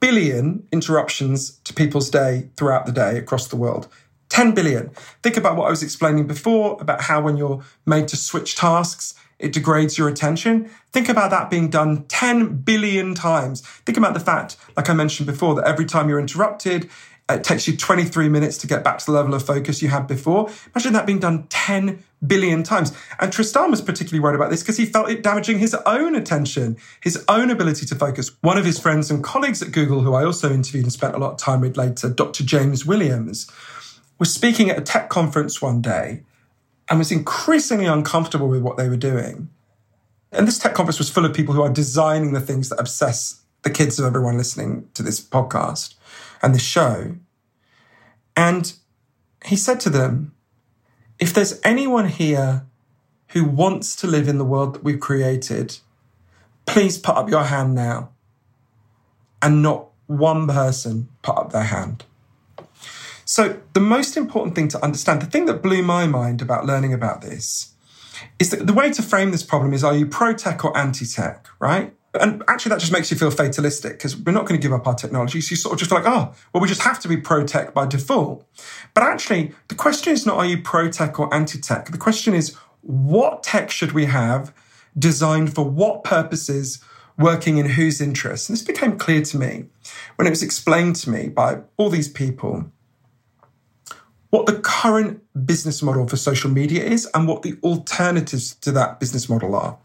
Speaker 2: billion interruptions to people's day throughout the day across the world. 10 billion. Think about what I was explaining before about how when you're made to switch tasks, it degrades your attention. Think about that being done 10 billion times. Think about the fact, like I mentioned before, that every time you're interrupted, it takes you 23 minutes to get back to the level of focus you had before. Imagine that being done 10 billion times. And Tristan was particularly worried about this because he felt it damaging his own attention, his own ability to focus. One of his friends and colleagues at Google, who I also interviewed and spent a lot of time with later, Dr. James Williams, was speaking at a tech conference one day and was increasingly uncomfortable with what they were doing. And this tech conference was full of people who are designing the things that obsess the kids of everyone listening to this podcast and the show. And he said to them, if there's anyone here who wants to live in the world that we've created, Please put up your hand now. And not one person put up their hand. So, the most important thing to understand, the thing that blew my mind about learning about this, is that the way to frame this problem is are you pro tech or anti tech, right? And actually, that just makes you feel fatalistic because we're not going to give up our technology. So you sort of just feel like, oh, well, we just have to be pro tech by default. But actually, the question is not are you pro tech or anti tech? The question is what tech should we have designed for what purposes, working in whose interests? And this became clear to me when it was explained to me by all these people what the current business model for social media is and what the alternatives to that business model are.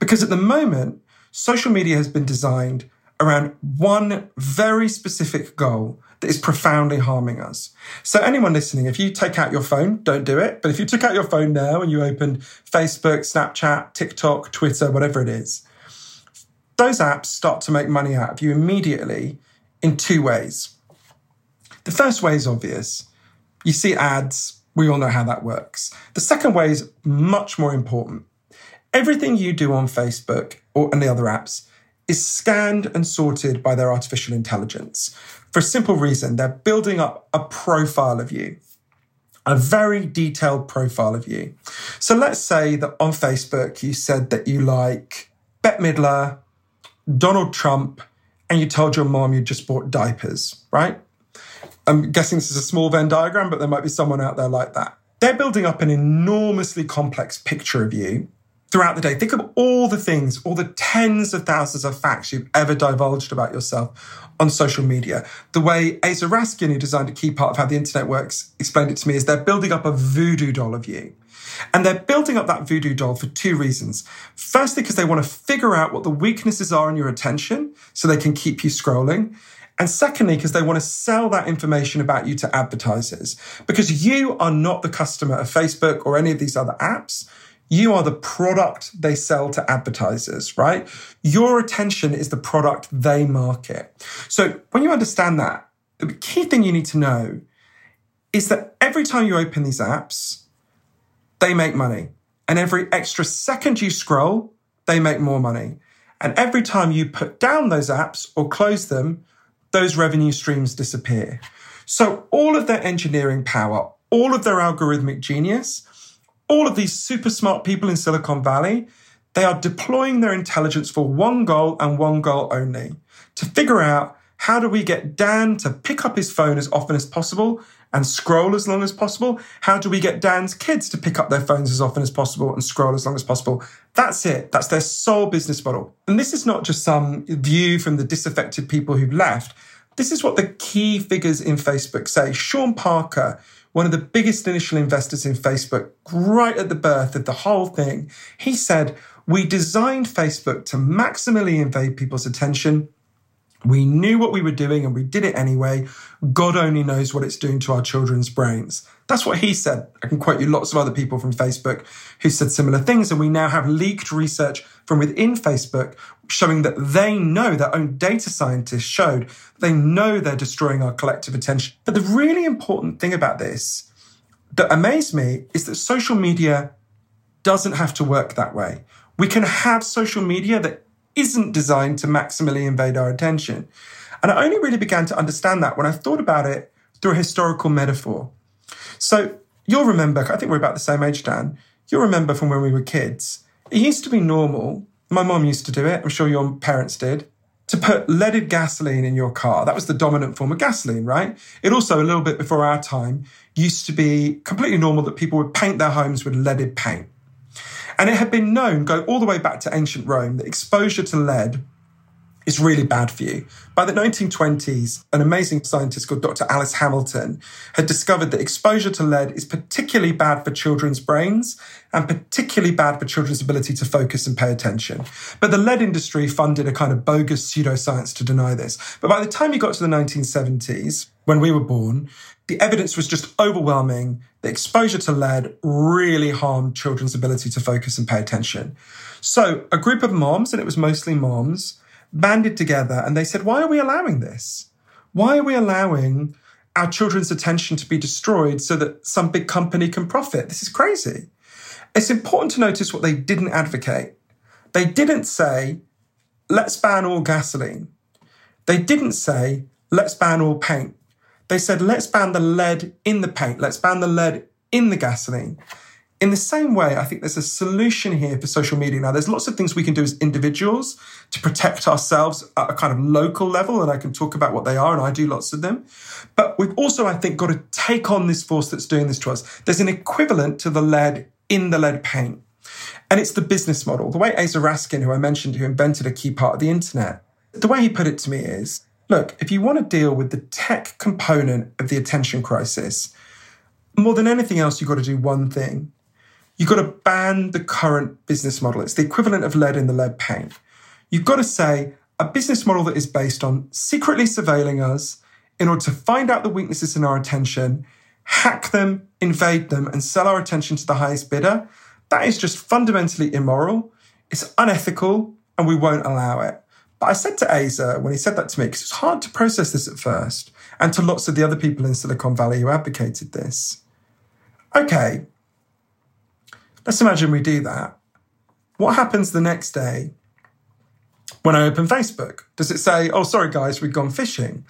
Speaker 2: Because at the moment, social media has been designed around one very specific goal that is profoundly harming us. So, anyone listening, if you take out your phone, don't do it. But if you took out your phone now and you opened Facebook, Snapchat, TikTok, Twitter, whatever it is, those apps start to make money out of you immediately in two ways. The first way is obvious you see ads, we all know how that works. The second way is much more important. Everything you do on Facebook or any other apps is scanned and sorted by their artificial intelligence for a simple reason. They're building up a profile of you, a very detailed profile of you. So let's say that on Facebook, you said that you like Bette Midler, Donald Trump, and you told your mom you just bought diapers, right? I'm guessing this is a small Venn diagram, but there might be someone out there like that. They're building up an enormously complex picture of you throughout the day. Think of all the things, all the tens of thousands of facts you've ever divulged about yourself on social media. The way Aza Raskin, who designed a key part of how the internet works, explained it to me is they're building up a voodoo doll of you. And they're building up that voodoo doll for two reasons. Firstly, because they want to figure out what the weaknesses are in your attention so they can keep you scrolling. And secondly, because they want to sell that information about you to advertisers. Because you are not the customer of Facebook or any of these other apps. You are the product they sell to advertisers, right? Your attention is the product they market. So when you understand that, the key thing you need to know is that every time you open these apps, they make money. And every extra second you scroll, they make more money. And every time you put down those apps or close them, those revenue streams disappear. So all of their engineering power, all of their algorithmic genius, all of these super smart people in Silicon Valley, they are deploying their intelligence for one goal and one goal only to figure out how do we get Dan to pick up his phone as often as possible and scroll as long as possible? How do we get Dan's kids to pick up their phones as often as possible and scroll as long as possible? That's it. That's their sole business model. And this is not just some view from the disaffected people who've left. This is what the key figures in Facebook say. Sean Parker, one of the biggest initial investors in Facebook, right at the birth of the whole thing, he said, We designed Facebook to maximally invade people's attention we knew what we were doing and we did it anyway. God only knows what it's doing to our children's brains. That's what he said. I can quote you lots of other people from Facebook who said similar things. And we now have leaked research from within Facebook showing that they know, their own data scientists showed, they know they're destroying our collective attention. But the really important thing about this that amazed me is that social media doesn't have to work that way. We can have social media that isn't designed to maximally invade our attention. And I only really began to understand that when I thought about it through a historical metaphor. So you'll remember, I think we're about the same age, Dan. You'll remember from when we were kids. It used to be normal. My mom used to do it. I'm sure your parents did. To put leaded gasoline in your car. That was the dominant form of gasoline, right? It also, a little bit before our time, used to be completely normal that people would paint their homes with leaded paint. And it had been known, go all the way back to ancient Rome, that exposure to lead is really bad for you. By the 1920s, an amazing scientist called Dr. Alice Hamilton had discovered that exposure to lead is particularly bad for children's brains and particularly bad for children's ability to focus and pay attention. But the lead industry funded a kind of bogus pseudoscience to deny this. But by the time you got to the 1970s, when we were born, the evidence was just overwhelming. The exposure to lead really harmed children's ability to focus and pay attention. So a group of moms, and it was mostly moms, banded together and they said, why are we allowing this? Why are we allowing our children's attention to be destroyed so that some big company can profit? This is crazy. It's important to notice what they didn't advocate. They didn't say, let's ban all gasoline. They didn't say, let's ban all paint. They said, let's ban the lead in the paint, let's ban the lead in the gasoline. In the same way, I think there's a solution here for social media. Now, there's lots of things we can do as individuals to protect ourselves at a kind of local level, and I can talk about what they are, and I do lots of them. But we've also, I think, got to take on this force that's doing this to us. There's an equivalent to the lead in the lead paint, and it's the business model. The way Aza Raskin, who I mentioned, who invented a key part of the internet, the way he put it to me is look, if you want to deal with the tech component of the attention crisis, more than anything else, you've got to do one thing You've got to ban the current business model. It's the equivalent of lead in the lead paint. You've got to say a business model that is based on secretly surveilling us in order to find out the weaknesses in our attention, hack them, invade them, and sell our attention to the highest bidder. That is just fundamentally immoral. It's unethical, and we won't allow it. But I said to Aza when he said that to me, because it's hard to process this at first, and to lots of the other people in Silicon Valley who advocated this. Okay, Let's imagine we do that. What happens the next day when I open Facebook? Does it say, oh, sorry, guys, we've gone fishing?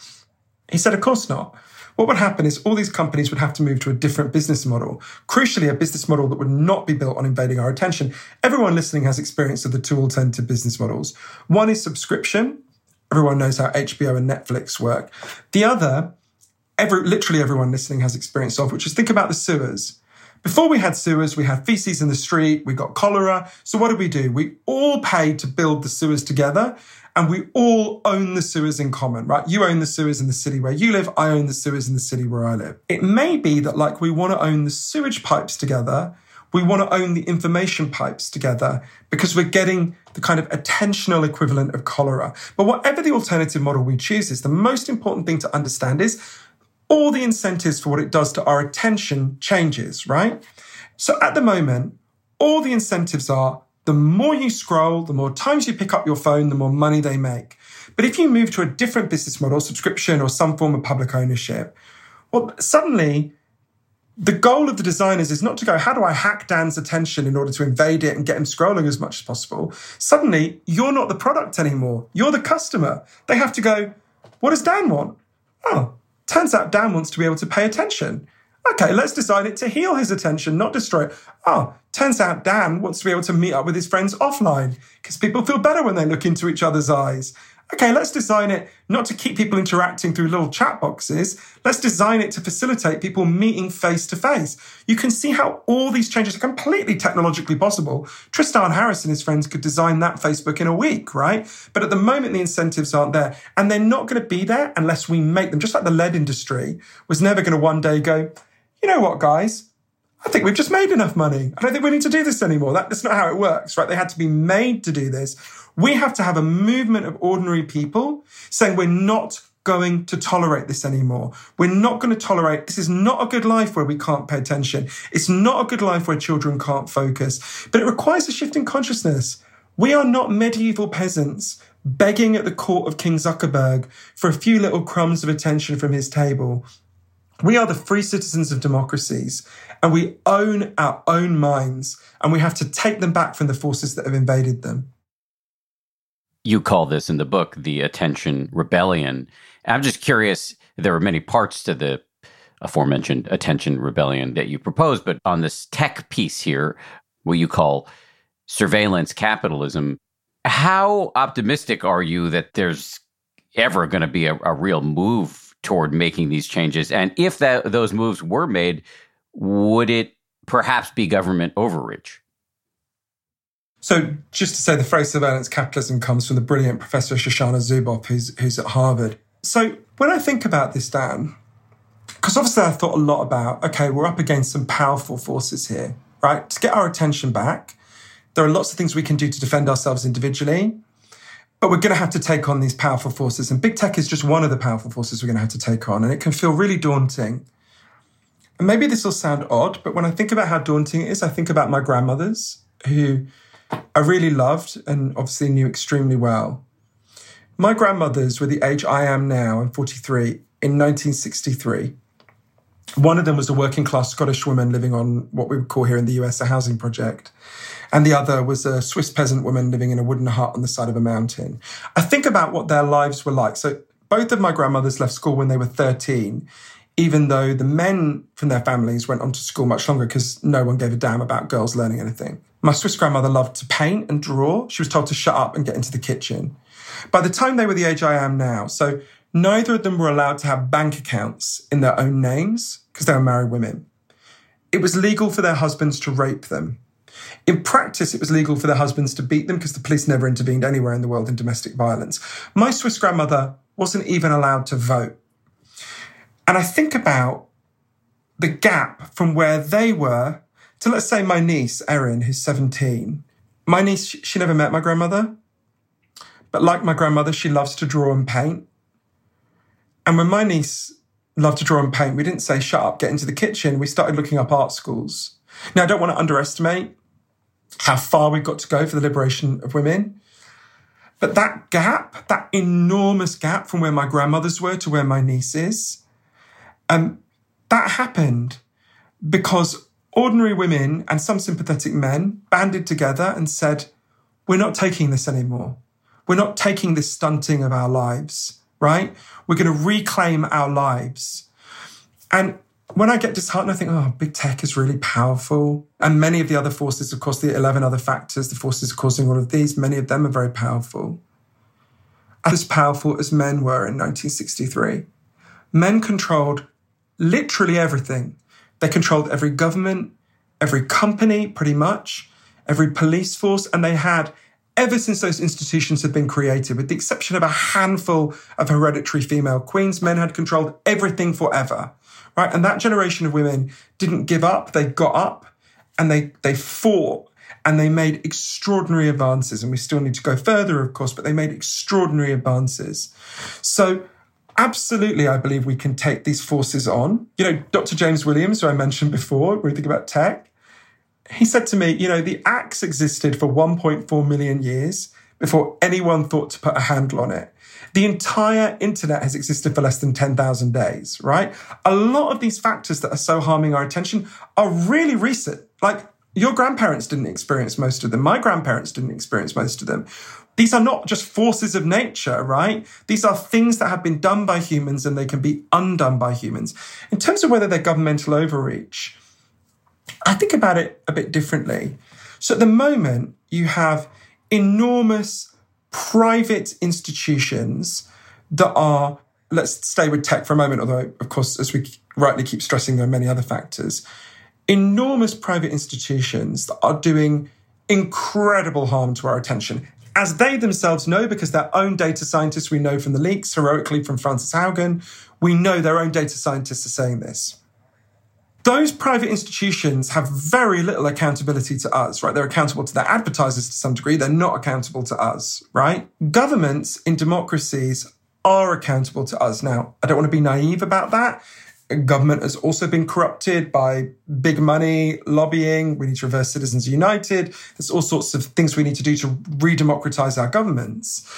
Speaker 2: He said, of course not. What would happen is all these companies would have to move to a different business model. Crucially, a business model that would not be built on invading our attention. Everyone listening has experience of the two alternative business models. One is subscription. Everyone knows how HBO and Netflix work. The other, every, literally everyone listening has experience of, which is think about the sewers. Before we had sewers, we had feces in the street, we got cholera. So what did we do? We all paid to build the sewers together and we all own the sewers in common, right? You own the sewers in the city where you live, I own the sewers in the city where I live. It may be that like we want to own the sewage pipes together, we want to own the information pipes together because we're getting the kind of attentional equivalent of cholera. But whatever the alternative model we choose is, the most important thing to understand is all the incentives for what it does to our attention changes, right? So at the moment, all the incentives are the more you scroll, the more times you pick up your phone, the more money they make. But if you move to a different business model, subscription or some form of public ownership, well, suddenly the goal of the designers is not to go, how do I hack Dan's attention in order to invade it and get him scrolling as much as possible? Suddenly, you're not the product anymore. You're the customer. They have to go, what does Dan want? Oh, Turns out Dan wants to be able to pay attention. Okay, let's design it to heal his attention, not destroy it. Oh, turns out Dan wants to be able to meet up with his friends offline because people feel better when they look into each other's eyes okay, let's design it not to keep people interacting through little chat boxes. Let's design it to facilitate people meeting face to face. You can see how all these changes are completely technologically possible. Tristan Harris and his friends could design that Facebook in a week, right? But at the moment, the incentives aren't there. And they're not going to be there unless we make them, just like the lead industry was never going to one day go, you know what, guys? I think we've just made enough money. I don't think we need to do this anymore. that's not how it works, right? They had to be made to do this we have to have a movement of ordinary people saying we're not going to tolerate this anymore. We're not going to tolerate this is not a good life where we can't pay attention. It's not a good life where children can't focus. But it requires a shift in consciousness. We are not medieval peasants begging at the court of King Zuckerberg for a few little crumbs of attention from his table. We are the free citizens of democracies and we own our own minds and we have to take them back from the forces that have invaded them
Speaker 1: you call this in the book the attention rebellion. I'm just curious, there are many parts to the aforementioned attention rebellion that you propose, but on this tech piece here, what you call surveillance capitalism, how optimistic are you that there's ever going to be a, a, real move toward making these changes? And if that, those moves were made, would it perhaps be government overreach?
Speaker 2: So, just to say, the phrase surveillance capitalism comes from the brilliant Professor Shoshana Zuboff, who's, who's at Harvard. So, when I think about this, Dan, because obviously I thought a lot about, okay, we're up against some powerful forces here, right? To get our attention back, there are lots of things we can do to defend ourselves individually, but we're going to have to take on these powerful forces. And big tech is just one of the powerful forces we're going to have to take on. And it can feel really daunting. And maybe this will sound odd, but when I think about how daunting it is, I think about my grandmothers who I really loved and obviously knew extremely well. My grandmothers were the age I am now, I'm 43, in 1963. One of them was a working class Scottish woman living on what we would call here in the US a housing project. And the other was a Swiss peasant woman living in a wooden hut on the side of a mountain. I think about what their lives were like. So both of my grandmothers left school when they were 13, even though the men from their families went on to school much longer because no one gave a damn about girls learning anything. My Swiss grandmother loved to paint and draw. She was told to shut up and get into the kitchen. By the time they were the age I am now, so neither of them were allowed to have bank accounts in their own names because they were married women. It was legal for their husbands to rape them. In practice, it was legal for their husbands to beat them because the police never intervened anywhere in the world in domestic violence. My Swiss grandmother wasn't even allowed to vote. And I think about the gap from where they were to, let's say, my niece, Erin, who's 17. My niece, she never met my grandmother. But like my grandmother, she loves to draw and paint. And when my niece loved to draw and paint, we didn't say, shut up, get into the kitchen. We started looking up art schools. Now, I don't want to underestimate how far we've got to go for the liberation of women. But that gap, that enormous gap from where my grandmothers were to where my niece is, um, that happened because ordinary women and some sympathetic men banded together and said, We're not taking this anymore. We're not taking this stunting of our lives, right? We're going to reclaim our lives. And when I get disheartened, I think, oh, big tech is really powerful. And many of the other forces, of course, the 11 other factors, the forces causing all of these, many of them are very powerful. As powerful as men were in 1963. Men controlled literally everything. They controlled every government, every company, pretty much, every police force, and they had ever since those institutions had been created, with the exception of a handful of hereditary female queens, men had controlled everything forever right? And that generation of women didn't give up. They got up and they, they fought and they made extraordinary advances. And we still need to go further, of course, but they made extraordinary advances. So absolutely, I believe we can take these forces on. You know, Dr. James Williams, who I mentioned before, when we think about tech, he said to me, you know, the axe existed for 1.4 million years before anyone thought to put a handle on it. The entire internet has existed for less than 10,000 days, right? A lot of these factors that are so harming our attention are really recent. Like your grandparents didn't experience most of them. My grandparents didn't experience most of them. These are not just forces of nature, right? These are things that have been done by humans and they can be undone by humans. In terms of whether they're governmental overreach, I think about it a bit differently. So at the moment, you have enormous private institutions that are, let's stay with tech for a moment, although, of course, as we rightly keep stressing, there are many other factors. Enormous private institutions that are doing incredible harm to our attention, as they themselves know, because their own data scientists, we know from the leaks, heroically from Frances Haugen, we know their own data scientists are saying this those private institutions have very little accountability to us, right? They're accountable to their advertisers to some degree. They're not accountable to us, right? Governments in democracies are accountable to us. Now, I don't want to be naive about that. Government has also been corrupted by big money, lobbying. We need to reverse Citizens United. There's all sorts of things we need to do to re democratize our governments.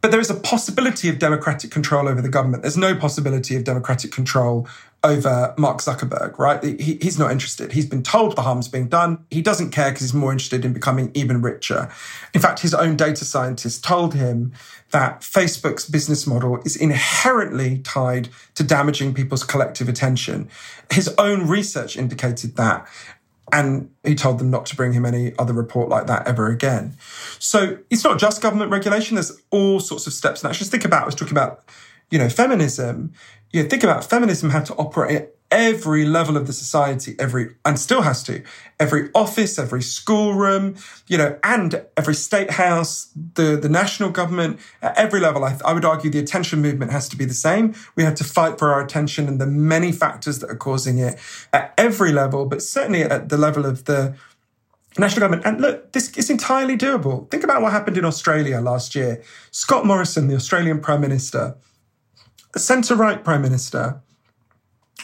Speaker 2: But there is a possibility of democratic control over the government. There's no possibility of democratic control over Mark Zuckerberg, right? He, he's not interested. He's been told the harm's being done. He doesn't care because he's more interested in becoming even richer. In fact, his own data scientist told him that Facebook's business model is inherently tied to damaging people's collective attention. His own research indicated that. And he told them not to bring him any other report like that ever again. So it's not just government regulation. There's all sorts of steps. And actually, think about, I was talking about, you know, feminism you know, think about feminism had to operate at every level of the society, every, and still has to, every office, every schoolroom, you know, and every state house, the, the national government, at every level. I, I would argue the attention movement has to be the same. We have to fight for our attention and the many factors that are causing it at every level, but certainly at the level of the, national government. And look, this is entirely doable. Think about what happened in Australia last year. Scott Morrison, the Australian Prime Minister, a centre right Prime Minister,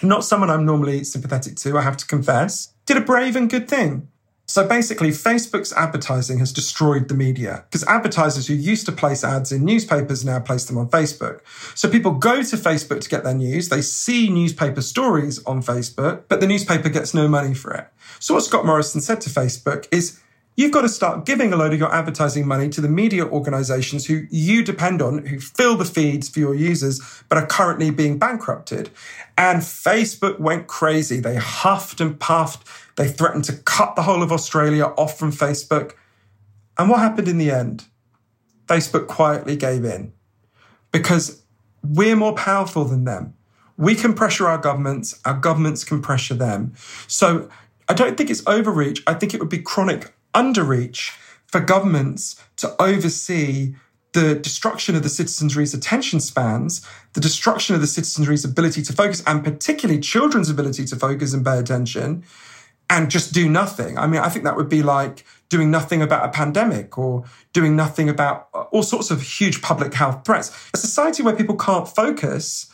Speaker 2: not someone I'm normally sympathetic to, I have to confess, did a brave and good thing. So basically, Facebook's advertising has destroyed the media because advertisers who used to place ads in newspapers now place them on Facebook. So people go to Facebook to get their news. They see newspaper stories on Facebook, but the newspaper gets no money for it. So what Scott Morrison said to Facebook is, You've got to start giving a load of your advertising money to the media organizations who you depend on, who fill the feeds for your users, but are currently being bankrupted. And Facebook went crazy. They huffed and puffed. They threatened to cut the whole of Australia off from Facebook. And what happened in the end? Facebook quietly gave in because we're more powerful than them. We can pressure our governments, our governments can pressure them. So I don't think it's overreach. I think it would be chronic underreach for governments to oversee the destruction of the citizenry's attention spans, the destruction of the citizenry's ability to focus, and particularly children's ability to focus and pay attention, and just do nothing. I mean, I think that would be like doing nothing about a pandemic or doing nothing about all sorts of huge public health threats. A society where people can't focus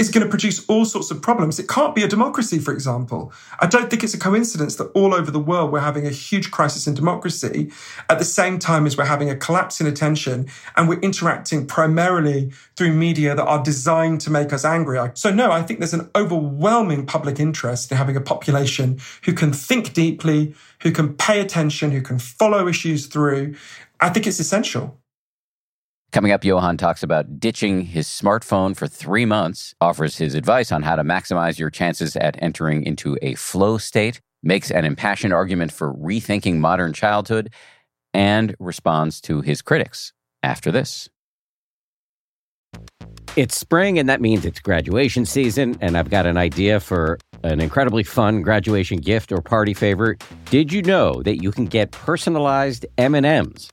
Speaker 2: is going to produce all sorts of problems. It can't be a democracy, for example. I don't think it's a coincidence that all over the world we're having a huge crisis in democracy at the same time as we're having a collapse in attention and we're interacting primarily through media that are designed to make us angry. So, no, I think there's an overwhelming public interest in having a population who can think deeply, who can pay attention, who can follow issues through. I think it's essential.
Speaker 1: Coming up, Johann talks about ditching his smartphone for three months, offers his advice on how to maximize your chances at entering into a flow state, makes an impassioned argument for rethinking modern childhood, and responds to his critics after this.
Speaker 4: It's spring, and that means it's graduation season, and I've got an idea for an incredibly fun graduation gift or party favor. Did you know that you can get personalized M&Ms?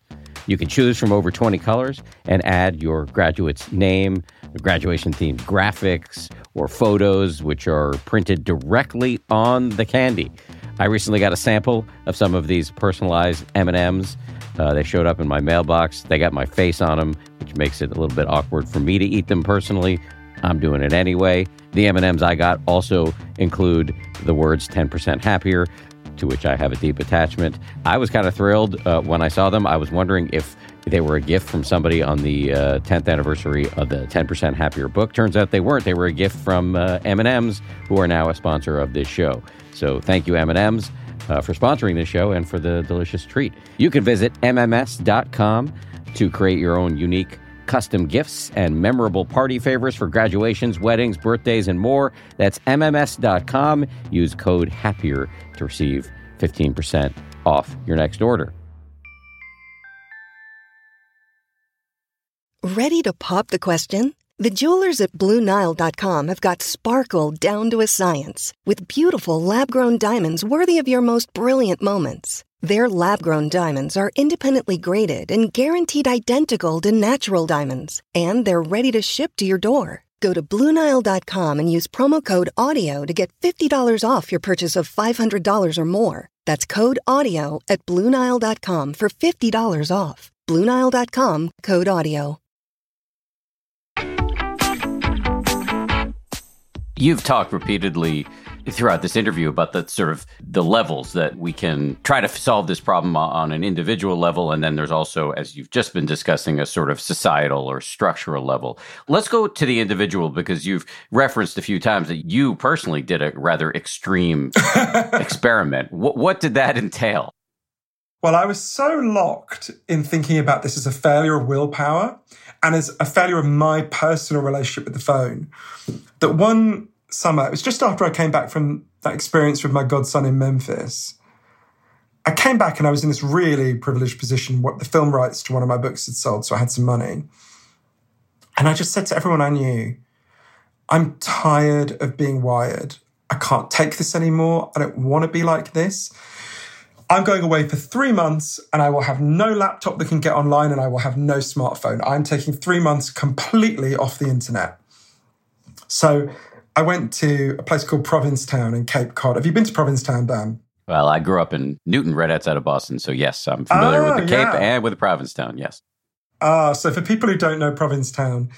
Speaker 4: You can choose from over 20 colors and add your graduate's name, graduation themed graphics, or photos, which are printed directly on the candy. I recently got a sample of some of these personalized M&Ms. Uh, they showed up in my mailbox. They got my face on them, which makes it a little bit awkward for me to eat them personally. I'm doing it anyway. The M&Ms I got also include the words 10% happier, to which I have a deep attachment. I was kind of thrilled uh, when I saw them. I was wondering if they were a gift from somebody on the uh, 10th anniversary of the 10% Happier book. Turns out they weren't. They were a gift from uh, M&M's, who are now a sponsor of this show. So thank you, M&M's. Uh, for sponsoring this show and for the delicious treat. You can visit MMS.com to create your own unique custom gifts and memorable party favors for graduations, weddings, birthdays, and more. That's MMS.com. Use code HAPPIER to receive 15% off your next order.
Speaker 5: Ready to pop the question? The jewelers at Bluenile.com have got sparkle down to a science with beautiful lab grown diamonds worthy of your most brilliant moments. Their lab grown diamonds are independently graded and guaranteed identical to natural diamonds, and they're ready to ship to your door. Go to Bluenile.com and use promo code AUDIO to get $50 off your purchase of $500 or more. That's code AUDIO at Bluenile.com for $50 off. Bluenile.com code AUDIO.
Speaker 1: You've talked repeatedly throughout this interview about the sort of the levels that we can try to solve this problem on an individual level and then there's also as you've just been discussing a sort of societal or structural level. Let's go to the individual because you've referenced a few times that you personally did a rather extreme experiment. What, what did that entail?
Speaker 2: Well i was so locked in thinking about this as a failure of willpower and as a failure of my personal relationship with the phone that one summer, it was just after I came back from that experience with my godson in Memphis. I came back and I was in this really privileged position. What the film rights to one of my books had sold, so I had some money. And I just said to everyone I knew, I'm tired of being wired. I can't take this anymore. I don't want to be like this. I'm going away for three months and I will have no laptop that can get online and I will have no smartphone. I'm taking three months completely off the internet. So I went to a place called Provincetown in Cape Cod. Have you been to Provincetown, Dan?
Speaker 1: Well, I grew up in Newton, right outside of Boston. So, yes, I'm familiar with the ah, Cape yeah. and with Provincetown, yes.
Speaker 2: Ah, so for people who don't know Provincetown,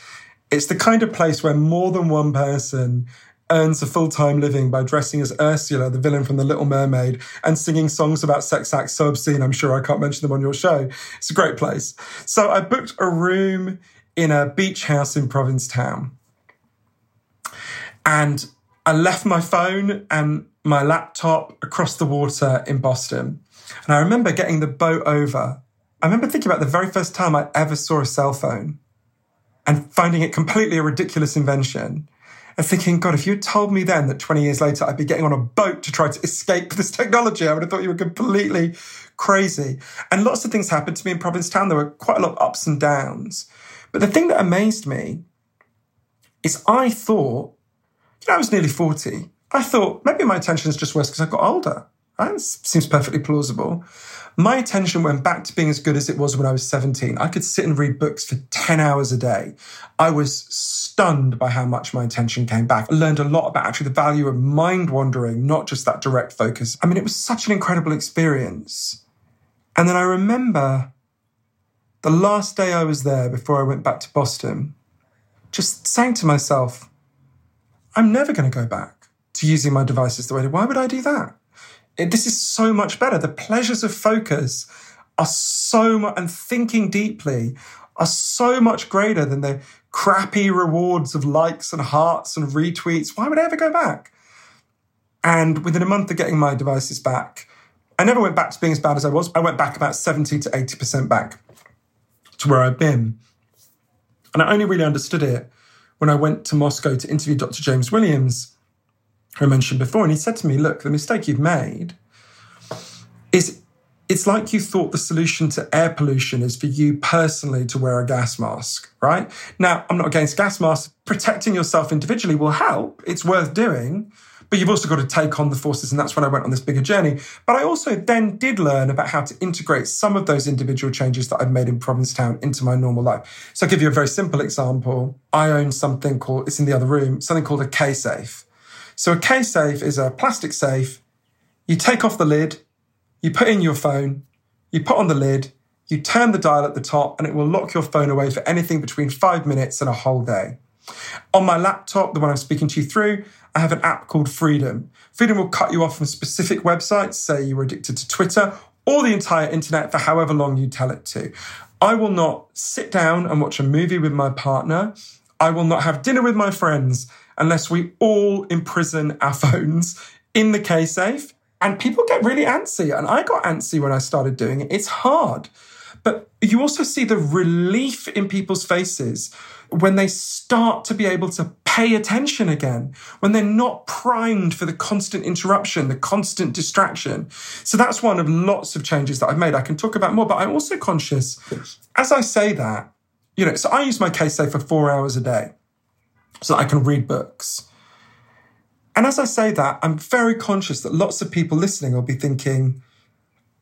Speaker 2: it's the kind of place where more than one person earns a full time living by dressing as Ursula, the villain from The Little Mermaid, and singing songs about sex acts so obscene, I'm sure I can't mention them on your show. It's a great place. So I booked a room in a beach house in Provincetown. And I left my phone and my laptop across the water in Boston. And I remember getting the boat over. I remember thinking about the very first time I ever saw a cell phone and finding it completely a ridiculous invention and thinking, God, if you had told me then that 20 years later I'd be getting on a boat to try to escape this technology, I would have thought you were completely crazy. And lots of things happened to me in Provincetown. There were quite a lot of ups and downs. But the thing that amazed me is I thought, you know, I was nearly 40. I thought maybe my attention is just worse because I got older. That seems perfectly plausible. My attention went back to being as good as it was when I was 17. I could sit and read books for 10 hours a day. I was stunned by how much my attention came back. I learned a lot about actually the value of mind wandering, not just that direct focus. I mean, it was such an incredible experience. And then I remember the last day I was there before I went back to Boston, just saying to myself, I'm never going to go back to using my devices the way. Why would I do that? It, this is so much better. The pleasures of focus are so much, and thinking deeply are so much greater than the crappy rewards of likes and hearts and retweets. Why would I ever go back? And within a month of getting my devices back, I never went back to being as bad as I was. I went back about 70 to 80% back to where I'd been. And I only really understood it when I went to Moscow to interview Dr. James Williams, who I mentioned before. And he said to me, Look, the mistake you've made is it's like you thought the solution to air pollution is for you personally to wear a gas mask, right? Now, I'm not against gas masks. Protecting yourself individually will help. It's worth doing. But you've also got to take on the forces, and that's when I went on this bigger journey. But I also then did learn about how to integrate some of those individual changes that I've made in Provincetown into my normal life. So I'll give you a very simple example. I own something called, it's in the other room, something called a K safe. So a K safe is a plastic safe. You take off the lid, you put in your phone, you put on the lid, you turn the dial at the top, and it will lock your phone away for anything between five minutes and a whole day. On my laptop, the one I'm speaking to you through, I have an app called Freedom. Freedom will cut you off from specific websites, say you're addicted to Twitter or the entire internet for however long you tell it to. I will not sit down and watch a movie with my partner. I will not have dinner with my friends unless we all imprison our phones in the K safe. And people get really antsy. And I got antsy when I started doing it. It's hard. But you also see the relief in people's faces when they start to be able to pay attention again, when they're not primed for the constant interruption, the constant distraction. So that's one of lots of changes that I've made. I can talk about more, but I'm also conscious as I say that, you know, so I use my K safe for four hours a day so that I can read books. And as I say that, I'm very conscious that lots of people listening will be thinking,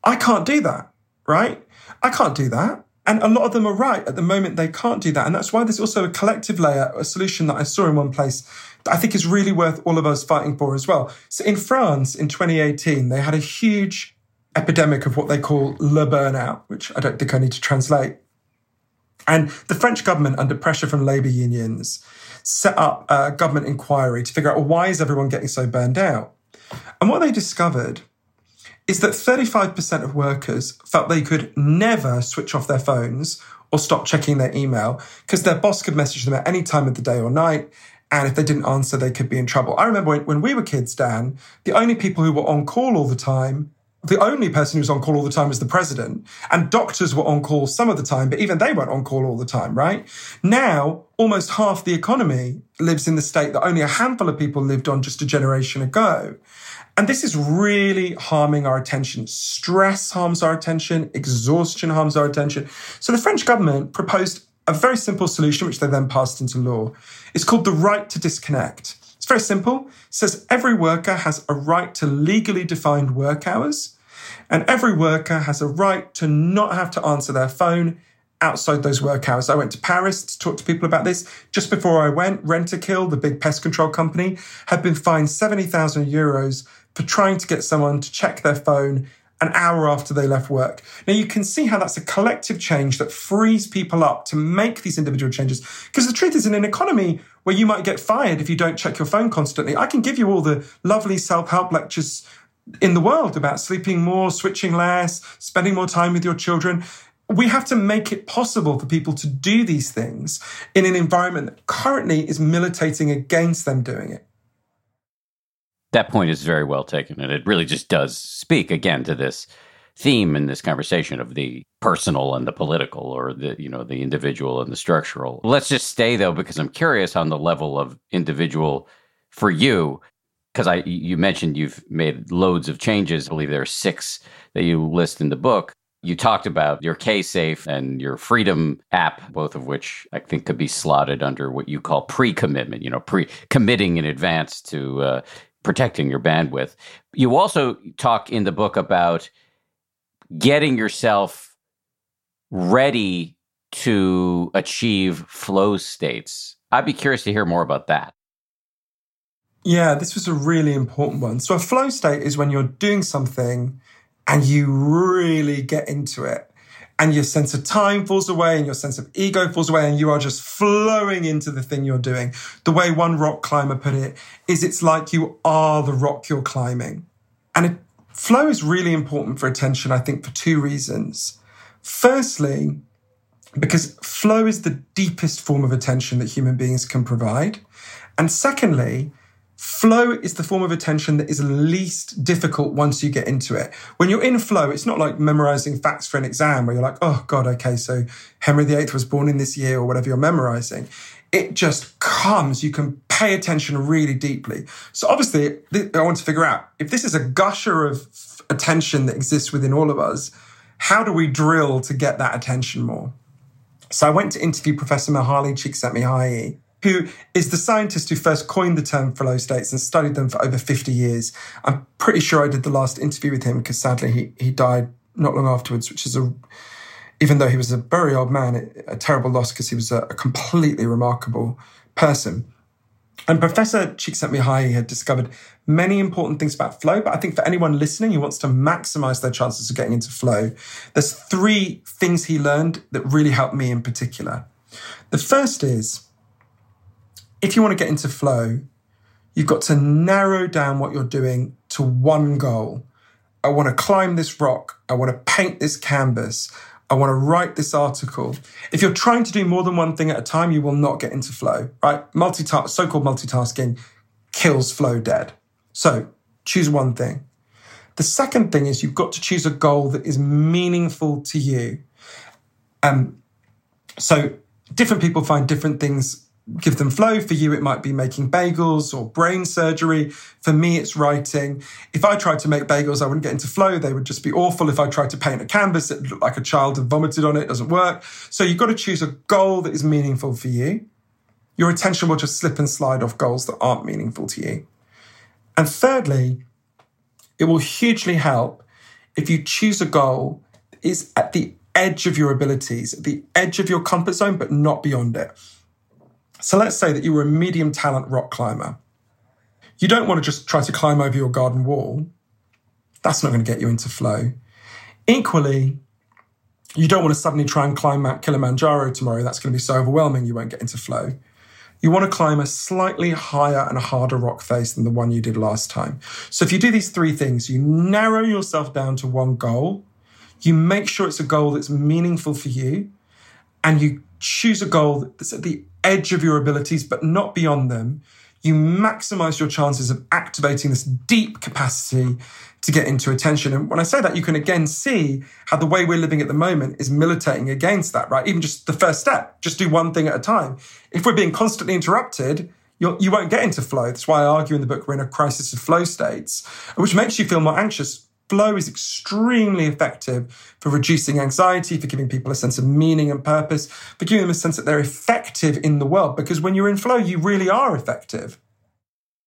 Speaker 2: I can't do that, right? I can't do that. And a lot of them are right. At the moment, they can't do that. And that's why there's also a collective layer, a solution that I saw in one place that I think is really worth all of us fighting for as well. So in France in 2018, they had a huge epidemic of what they call le burnout, which I don't think I need to translate. And the French government, under pressure from labor unions, set up a government inquiry to figure out well, why is everyone getting so burned out? And what they discovered is that 35% of workers felt they could never switch off their phones or stop checking their email because their boss could message them at any time of the day or night. And if they didn't answer, they could be in trouble. I remember when, when we were kids, Dan, the only people who were on call all the time the only person who was on call all the time was the president, and doctors were on call some of the time, but even they weren't on call all the time, right? Now, almost half the economy lives in the state that only a handful of people lived on just a generation ago. And this is really harming our attention. Stress harms our attention, exhaustion harms our attention. So the French government proposed a very simple solution, which they then passed into law. It's called the right to disconnect. It's very simple. It says every worker has a right to legally defined work hours, and every worker has a right to not have to answer their phone outside those work hours. I went to Paris to talk to people about this. Just before I went, Rentokil, the big pest control company, had been fined 70,000 euros for trying to get someone to check their phone an hour after they left work. Now you can see how that's a collective change that frees people up to make these individual changes. Because the truth is, in an economy where you might get fired if you don't check your phone constantly, I can give you all the lovely self help lectures in the world about sleeping more, switching less, spending more time with your children. We have to make it possible for people to do these things in an environment that currently is militating against them doing it.
Speaker 1: That point is very well taken. And it really just does speak again to this theme in this conversation of the personal and the political or the you know the individual and the structural let's just stay though because i'm curious on the level of individual for you because i you mentioned you've made loads of changes i believe there are six that you list in the book you talked about your K-Safe and your Freedom app, both of which I think could be slotted under what you call pre-commitment. You know, pre-committing in advance to uh, protecting your bandwidth. You also talk in the book about getting yourself ready to achieve flow states. I'd be curious to hear more about that.
Speaker 2: Yeah, this was a really important one. So, a flow state is when you're doing something and you really get into it and your sense of time falls away and your sense of ego falls away and you are just flowing into the thing you're doing. The way one rock climber put it is it's like you are the rock you're climbing. And it, flow is really important for attention, I think, for two reasons. Firstly, because flow is the deepest form of attention that human beings can provide. And secondly, Flow is the form of attention that is least difficult once you get into it. When you're in flow, it's not like memorizing facts for an exam where you're like, oh God, okay, so Henry VIII was born in this year or whatever you're memorizing. It just comes. You can pay attention really deeply. So obviously, I want to figure out if this is a gusher of attention that exists within all of us, how do we drill to get that attention more? So I went to interview Professor Mihaly Csikszentmihalyi, who is the scientist who first coined the term flow states and studied them for over 50 years. I'm pretty sure I did the last interview with him because sadly he, he died not long afterwards, which is a, even though he was a very old man, a terrible loss because he was a, a, completely remarkable person. And Professor Csikszentmihalyi had discovered many important things about flow, but I think for anyone listening who wants to maximize their chances of getting into flow, there's three things he learned that really helped me in particular. The first is if you want to get into flow, you've got to narrow down what you're doing to one goal. I want to climb this rock. I want to paint this canvas. I want to write this article. If you're trying to do more than one thing at a time, you will not get into flow, right? So-called multitasking kills flow dead. So choose one thing. The second thing is you've got to choose a goal that is meaningful to you. Um, so different people find different things give them flow. For you, it might be making bagels or brain surgery. For me, it's writing. If I tried to make bagels, I wouldn't get into flow. They would just be awful. If I tried to paint a canvas, it looked like a child had vomited on it. It doesn't work. So you've got to choose a goal that is meaningful for you. Your attention will just slip and slide off goals that aren't meaningful to you. And thirdly, it will hugely help if you choose a goal that is at the edge of your abilities, at the edge of your comfort zone, but not beyond it. So let's say that you were a medium talent rock climber. You don't want to just try to climb over your garden wall. That's not going to get you into flow. Equally, you don't want to suddenly try and climb Mount Kilimanjaro tomorrow. That's going to be so overwhelming you won't get into flow. You want to climb a slightly higher and harder rock face than the one you did last time. So if you do these three things, you narrow yourself down to one goal, you make sure it's a goal that's meaningful for you, and you choose a goal that's at the edge of your abilities, but not beyond them, you maximize your chances of activating this deep capacity to get into attention. And when I say that, you can again see how the way we're living at the moment is militating against that, right? Even just the first step, just do one thing at a time. If we're being constantly interrupted, you'll, you not get into flow. That's why I argue in the book we're in a crisis of flow states, which makes you feel more anxious flow is extremely effective for reducing anxiety, for giving people a sense of meaning and purpose, for giving them a sense that they're effective in the world. Because when you're in flow, you really are effective.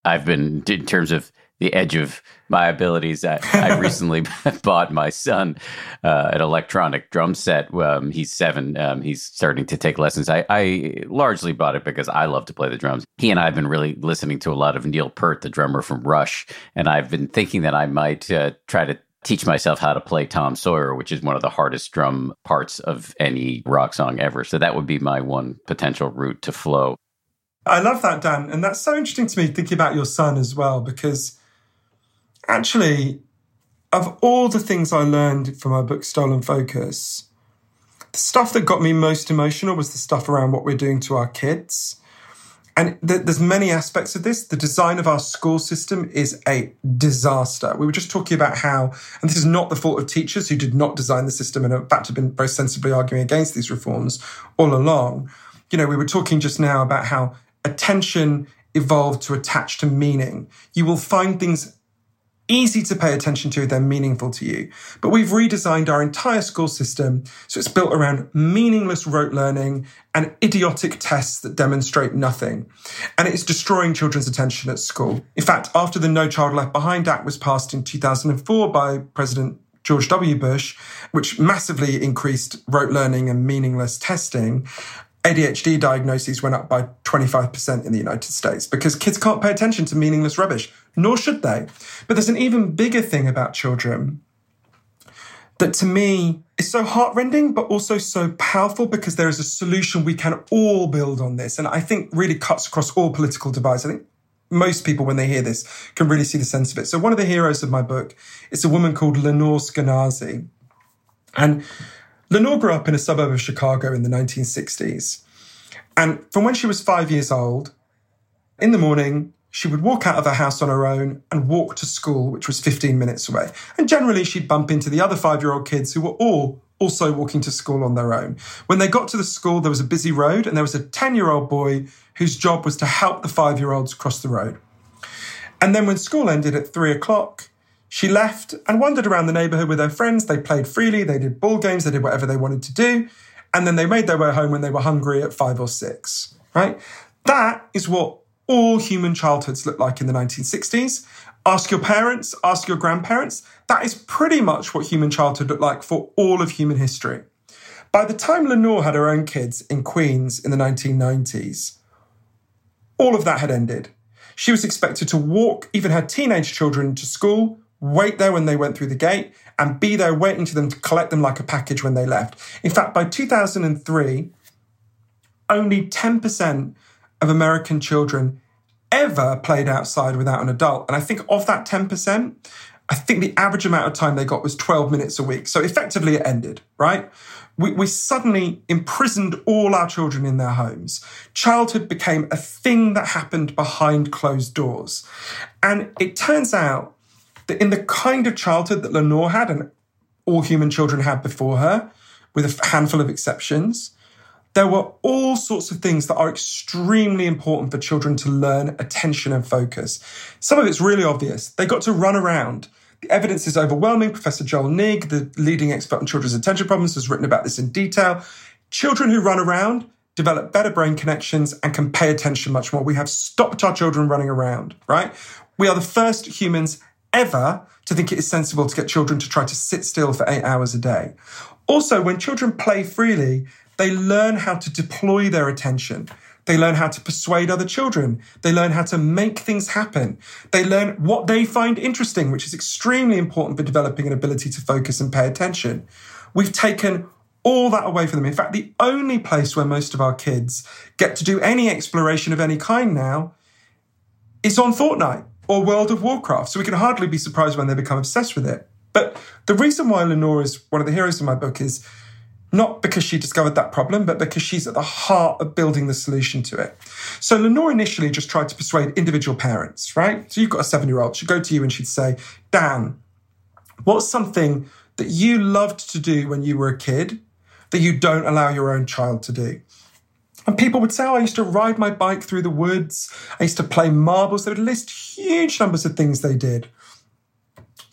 Speaker 1: I've been, in terms of the edge of my abilities. I, I recently bought my son uh, an electronic drum set. Um, he's seven. Um, he's starting to take lessons. I, I, largely bought it because I love to play the drums. He and I have been really listening to a lot of Neil Peart, the drummer from Rush, and I've been thinking that I might uh, try to teach myself how to play Tom Sawyer, which is one of the hardest drum parts of any rock song ever. So that would be my one potential route to flow.
Speaker 2: I love that, Dan. And that's so interesting to me thinking about your son as well, because actually, of all the things I learned from my book, Stolen Focus, the stuff that got me most emotional was the stuff around what we're doing to our kids. And th- there's many aspects of this. The design of our school system is a disaster. We were just talking about how, and this is not the fault of teachers who did not design the system and in fact have been very sensibly arguing against these reforms all along. You know, we were talking just now about how attention evolved to attach to meaning. You will find things easy to pay attention to, they're meaningful to you. But we've redesigned our entire school system so it's built around meaningless rote learning and idiotic tests that demonstrate nothing. And it's destroying children's attention at school. In fact, after the No Child Left Behind Act was passed in 2004 by President George W. Bush, which massively increased rote learning and meaningless testing, ADHD diagnoses went up by 25% in the United States because kids can't pay attention to meaningless rubbish, nor should they. But there's an even bigger thing about children that to me is so heartrending, but also so powerful because there is a solution we can all build on this. And I think really cuts across all political divides. I think most people, when they hear this, can really see the sense of it. So one of the heroes of my book is a woman called Lenore Skenazy. And Lenore grew up in a suburb of Chicago in the 1960s. And from when she was five years old, in the morning, she would walk out of her house on her own and walk to school, which was 15 minutes away. And generally, she'd bump into the other five year old kids who were all also walking to school on their own. When they got to the school, there was a busy road, and there was a 10 year old boy whose job was to help the five year olds cross the road. And then when school ended at three o'clock, she left and wandered around the neighborhood with her friends. They played freely, they did ball games, they did whatever they wanted to do. And then they made their way home when they were hungry at five or six, right? That is what all human childhoods look like in the 1960s. Ask your parents, ask your grandparents. That is pretty much what human childhood looked like for all of human history. By the time Lenore had her own kids in Queens in the 1990s, all of that had ended. She was expected to walk even her teenage children to school wait there when they went through the gate, and be there waiting for them to collect them like a package when they left. In fact, by 2003, only 10% of American children ever played outside without an adult. And I think of that 10%, I think the average amount of time they got was 12 minutes a week. So effectively it ended, right? We, we, suddenly imprisoned all our children in their homes. Childhood became a thing that happened behind closed doors. And it turns out in the kind of childhood that Lenore had and all human children had before her, with a handful of exceptions, there were all sorts of things that are extremely important for children to learn attention and focus. Some of it's really obvious. They got to run around. The evidence is overwhelming. Professor Joel Nigg, the leading expert on children's attention problems, has written about this in detail. Children who run around develop better brain connections and can pay attention much more. We have stopped our children running around, right? We are the first humans ever to think it is sensible to get children to try to sit still for eight hours a day. Also, when children play freely, they learn how to deploy their attention. They learn how to persuade other children. They learn how to make things happen. They learn what they find interesting, which is extremely important for developing an ability to focus and pay attention. We've taken all that away from them. In fact, the only place where most of our kids get to do any exploration of any kind now is on Fortnite or World of Warcraft. So we can hardly be surprised when they become obsessed with it. But the reason why Lenore is one of the heroes of my book is not because she discovered that problem, but because she's at the heart of building the solution to it. So Lenore initially just tried to persuade individual parents, right? So you've got a seven year old, she'd go to you and she'd say, Dan, what's something that you loved to do when you were a kid that you don't allow your own child to do? And people would say, oh, I used to ride my bike through the woods. I used to play marbles. They would list huge numbers of things they did.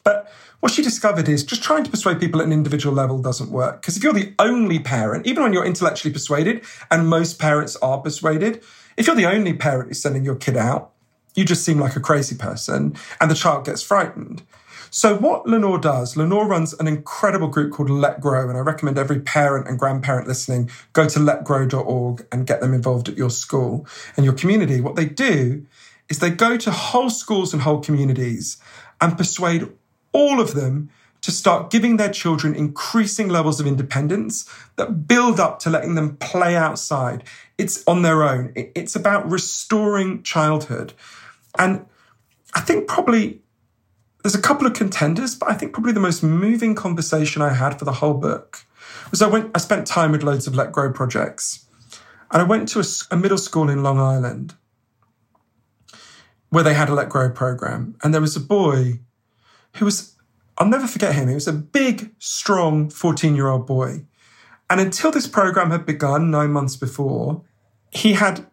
Speaker 2: But what she discovered is just trying to persuade people at an individual level doesn't work. Because if you're the only parent, even when you're intellectually persuaded, and most parents are persuaded, if you're the only parent who's sending your kid out, you just seem like a crazy person and the child gets frightened. So, what Lenore does, Lenore runs an incredible group called Let Grow, and I recommend every parent and grandparent listening go to letgrow.org and get them involved at your school and your community. What they do is they go to whole schools and whole communities and persuade all of them to start giving their children increasing levels of independence that build up to letting them play outside. It's on their own. It's about restoring childhood. And I think probably there's a couple of contenders, but I think probably the most moving conversation I had for the whole book was I went, I spent time with loads of Let Grow projects. And I went to a, a middle school in Long Island where they had a Let Grow program. And there was a boy who was, I'll never forget him. He was a big, strong 14 year old boy. And until this program had begun nine months before, he had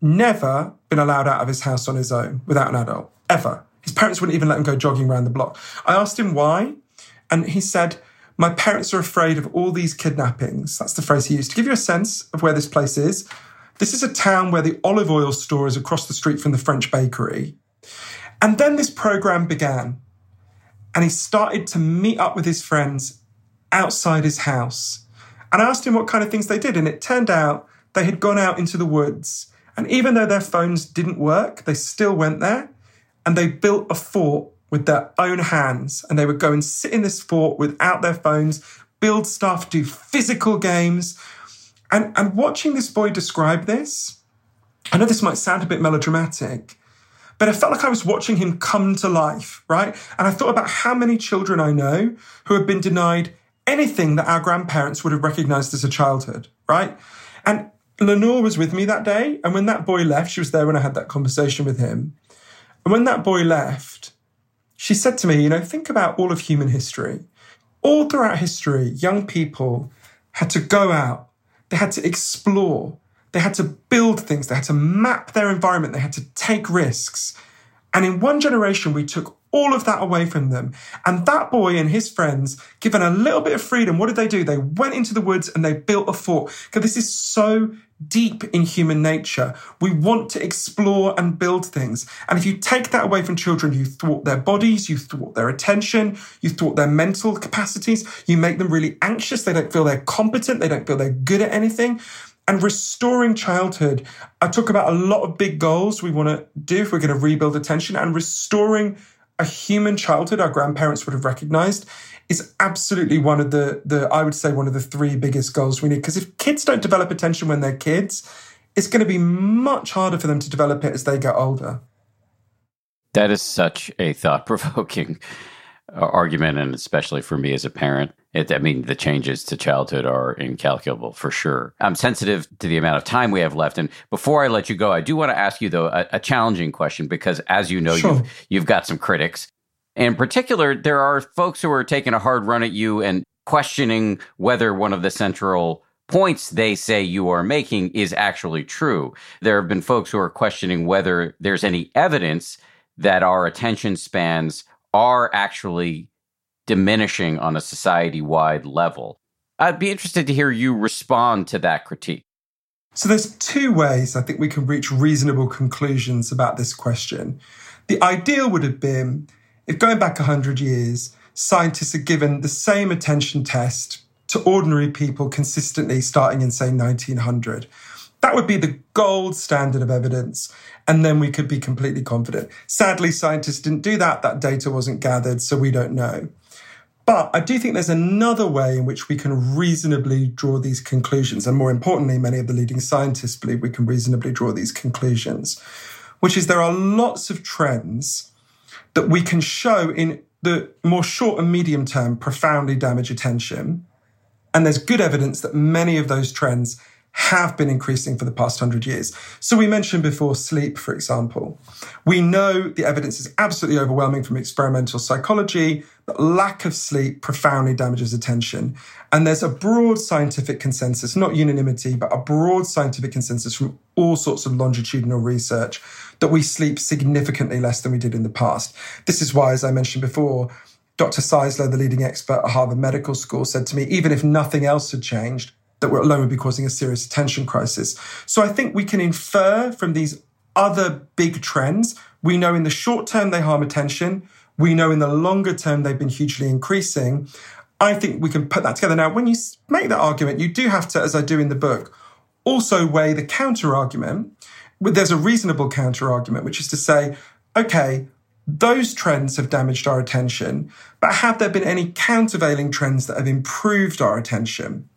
Speaker 2: never been allowed out of his house on his own without an adult, ever. His parents wouldn't even let him go jogging around the block. I asked him why, and he said, My parents are afraid of all these kidnappings. That's the phrase he used. To give you a sense of where this place is, this is a town where the olive oil store is across the street from the French bakery. And then this program began, and he started to meet up with his friends outside his house. And I asked him what kind of things they did, and it turned out they had gone out into the woods. And even though their phones didn't work, they still went there and they built a fort with their own hands. And they would go and sit in this fort without their phones, build stuff, do physical games. And, and watching this boy describe this, I know this might sound a bit melodramatic, but I felt like I was watching him come to life, right? And I thought about how many children I know who have been denied anything that our grandparents would have recognized as a childhood, right? And Lenore was with me that day. And when that boy left, she was there when I had that conversation with him. And when that boy left, she said to me, you know, think about all of human history. All throughout history, young people had to go out, they had to explore, they had to build things, they had to map their environment, they had to take risks. And in one generation, we took all of that away from them. And that boy and his friends, given a little bit of freedom, what did they do? They went into the woods and they built a fort. Because this is so deep in human nature. We want to explore and build things. And if you take that away from children, you thwart their bodies, you thwart their attention, you thwart their mental capacities, you make them really anxious. They don't feel they're competent, they don't feel they're good at anything. And restoring childhood, I talk about a lot of big goals we want to do if we're going to rebuild attention and restoring a human childhood our grandparents would have recognized is absolutely one of the the I would say one of the three biggest goals we need because if kids don't develop attention when they're kids, it's going to be much harder for them to develop it as they get older.
Speaker 1: That is such a thought provoking uh, argument, and especially for me as a parent. It, I mean, the changes to childhood are incalculable for sure. I'm sensitive to the amount of time we have left. And before I let you go, I do want to ask you, though, a, a challenging question because, as you know, sure. you've, you've got some critics. In particular, there are folks who are taking a hard run at you and questioning whether one of the central points they say you are making is actually true. There have been folks who are questioning whether there's any evidence that our attention spans are actually diminishing on a society wide level. I'd be interested to hear you respond to that critique.
Speaker 2: So, there's two ways I think we can reach reasonable conclusions about this question. The ideal would have been if going back 100 years, scientists had given the same attention test to ordinary people consistently starting in, say, 1900. That would be the gold standard of evidence, and then we could be completely confident. Sadly, scientists didn't do that. That data wasn't gathered, so we don't know. But I do think there's another way in which we can reasonably draw these conclusions. And more importantly, many of the leading scientists believe we can reasonably draw these conclusions, which is there are lots of trends that we can show in the more short and medium term profoundly damage attention. And there's good evidence that many of those trends have been increasing for the past hundred years. So we mentioned before sleep, for example. We know the evidence is absolutely overwhelming from experimental psychology that lack of sleep profoundly damages attention. And there's a broad scientific consensus, not unanimity, but a broad scientific consensus from all sorts of longitudinal research that we sleep significantly less than we did in the past. This is why, as I mentioned before, Dr. Czeisler, the leading expert at Harvard Medical School, said to me, even if nothing else had changed, that we're alone would be causing a serious attention crisis. So I think we can infer from these other big trends. We know in the short term they harm attention. We know in the longer term they've been hugely increasing. I think we can put that together. Now, when you make that argument, you do have to, as I do in the book, also weigh the counter argument. There's a reasonable counter argument, which is to say, okay, those trends have damaged our attention, but have there been any countervailing trends that have improved our attention?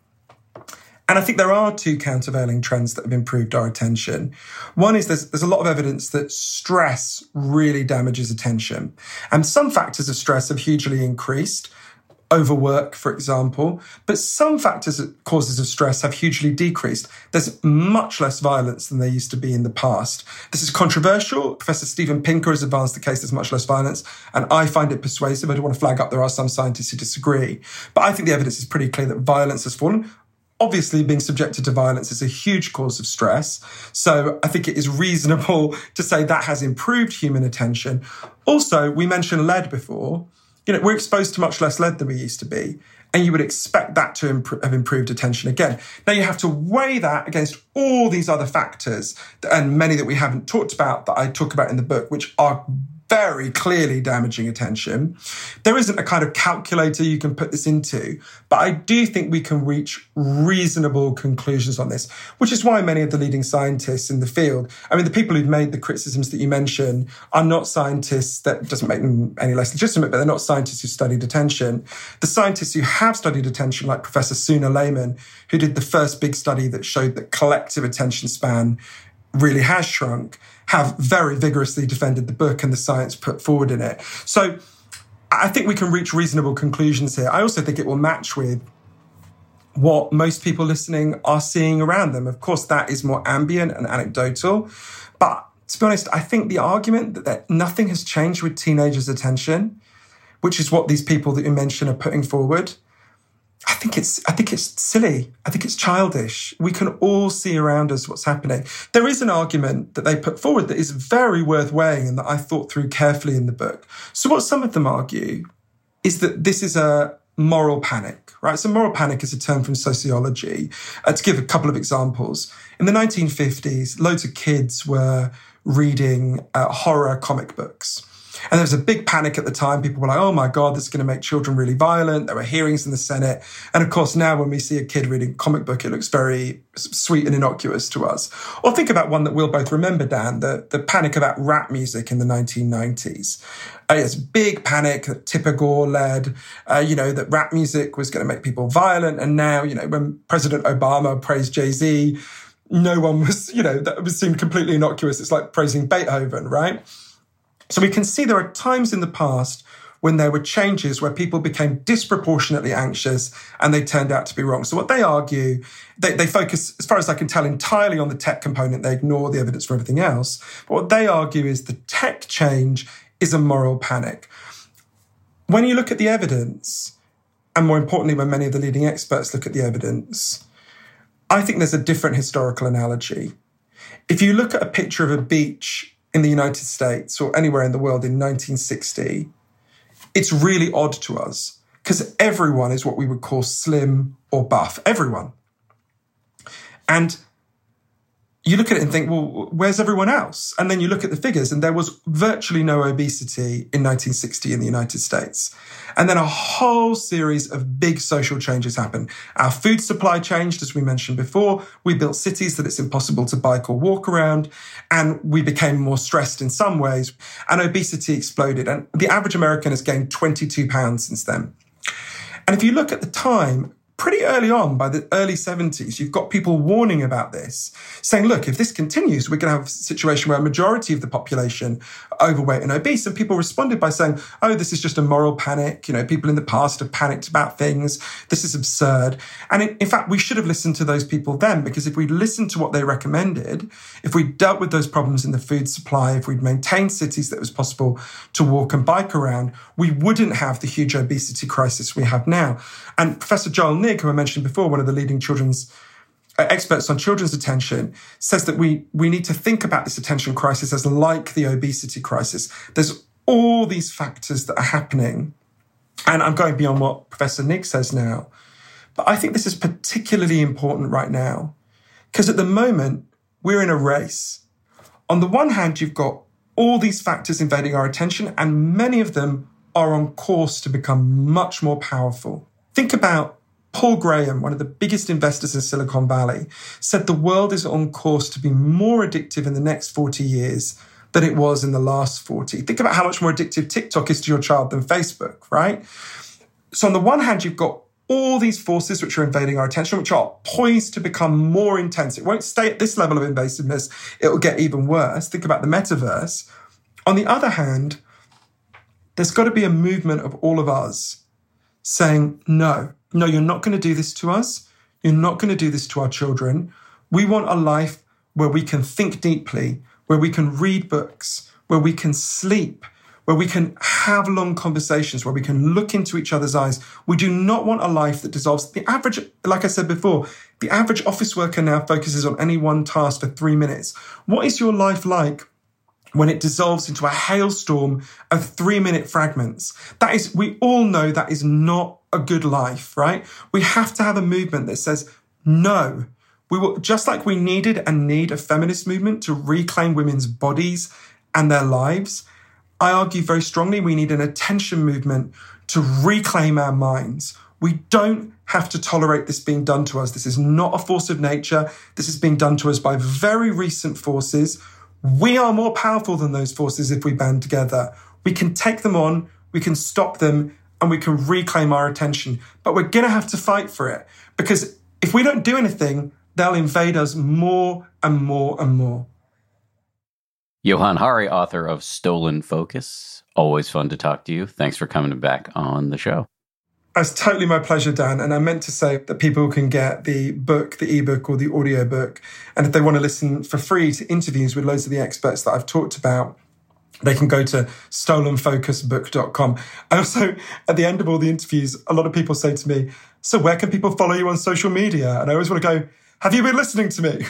Speaker 2: And I think there are two countervailing trends that have improved our attention. One is there's, there's a lot of evidence that stress really damages attention. And some factors of stress have hugely increased overwork, for example. But some factors causes of stress have hugely decreased. There's much less violence than there used to be in the past. This is controversial. Professor Steven Pinker has advanced the case there's much less violence, and I find it persuasive. I don't want to flag up there are some scientists who disagree. But I think the evidence is pretty clear that violence has fallen. Obviously, being subjected to violence is a huge cause of stress. So I think it is reasonable to say that has improved human attention. Also, we mentioned lead before you know, we're exposed to much less lead than we used to be. And you would expect that to imp- have improved attention again. Now you have to weigh that against all these other factors and many that we haven't talked about that I talk about in the book, which are very clearly damaging attention. There isn't a kind of calculator you can put this into, but I do think we can reach reasonable conclusions on this, which is why many of the leading scientists in the field, I mean, the people who've made the criticisms that you mentioned are not scientists, that doesn't make them any less legitimate, but they're not scientists who studied attention. The scientists who have studied attention, like Professor Sune Lehmann, who did the first big study that showed that collective attention span really has shrunk, have very vigorously defended the book and the science put forward in it. So I think we can reach reasonable conclusions here. I also think it will match with what most people listening are seeing around them. Of course, that is more ambient and anecdotal. But to be honest, I think the argument that, that nothing has changed with teenagers' attention, which is what these people that you mentioned are putting forward, I think it's I think it's silly. I think it's childish. We can all see around us what's happening. There is an argument that they put forward that is very worth weighing and that I thought through carefully in the book. So what some of them argue is that this is a moral panic, right? So moral panic is a term from sociology. Uh, to give a couple of examples, in the 1950s, loads of kids were reading uh, horror comic books. And there was a big panic at the time. People were like, oh my God, this is going to make children really violent. There were hearings in the Senate. And of course, now when we see a kid reading a comic book, it looks very sweet and innocuous to us. Or think about one that we'll both remember, Dan, the, the panic about rap music in the 1990s. Uh, it's big panic that Tipper Gore led, uh, you know, that rap music was going to make people violent. And now, you know, when President Obama praised Jay Z, no one was, you know, that seemed completely innocuous. It's like praising Beethoven, right? So we can see there are times in the past when there were changes where people became disproportionately anxious and they turned out to be wrong. So what they argue, they, they focus, as far as I can tell, entirely on the tech component. They ignore the evidence for everything else. But what they argue is the tech change is a moral panic. When you look at the evidence, and more importantly, when many of the leading experts look at the evidence, I think there's a different historical analogy. If you look at a picture of a beach in the United States or anywhere in the world in 1960, it's really odd to us because everyone is what we would call slim or buff. Everyone. And you look at it and think, well, where's everyone else? And then you look at the figures, and there was virtually no obesity in 1960 in the United States. And then a whole series of big social changes happened. Our food supply changed, as we mentioned before. We built cities that it's impossible to bike or walk around. And we became more stressed in some ways. And obesity exploded. And the average American has gained 22 pounds since then. And if you look at the time, pretty early on, by the early 70s, you've got people warning about this, saying, look, if this continues, we're going to have a situation where a majority of the population are overweight and obese. And people responded by saying, oh, this is just a moral panic. You know, people in the past have panicked about things. This is absurd. And in, in fact, we should have listened to those people then, because if we'd listened to what they recommended, if we'd dealt with those problems in the food supply, if we'd maintained cities that was possible to walk and bike around, we wouldn't have the huge obesity crisis we have now. And Professor Joel Nigg, who I mentioned before, one of the leading children's uh, experts on children's attention, says that we, we need to think about this attention crisis as like the obesity crisis. There's all these factors that are happening. And I'm going beyond what Professor Nigg says now. But I think this is particularly important right now because at the moment, we're in a race. On the one hand, you've got all these factors invading our attention, and many of them are on course to become much more powerful. Think about Paul Graham, one of the biggest investors in Silicon Valley, said the world is on course to be more addictive in the next 40 years than it was in the last 40. Think about how much more addictive TikTok is to your child than Facebook, right? So, on the one hand, you've got all these forces which are invading our attention, which are poised to become more intense. It won't stay at this level of invasiveness, it will get even worse. Think about the metaverse. On the other hand, there's got to be a movement of all of us saying, no, no, you're not going to do this to us. You're not going to do this to our children. We want a life where we can think deeply, where we can read books, where we can sleep, where we can have long conversations, where we can look into each other's eyes. We do not want a life that dissolves. The average, like I said before, the average office worker now focuses on any one task for three minutes. What is your life like when it dissolves into a hailstorm of three minute fragments. That is, we all know that is not a good life, right? We have to have a movement that says, no, we will, just like we needed and need a feminist movement to reclaim women's bodies and their lives. I argue very strongly we need an attention movement to reclaim our minds. We don't have to tolerate this being done to us. This is not a force of nature. This is being done to us by very recent forces we are more powerful than those forces if we band together. We can take them on, we can stop them, and we can reclaim our attention. But we're going to have to fight for it because if we don't do anything, they'll invade us more and more and more.
Speaker 1: Johann Hari, author of Stolen Focus. Always fun to talk to you. Thanks for coming back on the show.
Speaker 2: It's totally my pleasure, Dan. And I meant to say that people can get the book, the ebook, or the audiobook. And if they want to listen for free to interviews with loads of the experts that I've talked about, they can go to stolenfocusbook.com. And also, at the end of all the interviews, a lot of people say to me, So, where can people follow you on social media? And I always want to go, Have you been listening to me?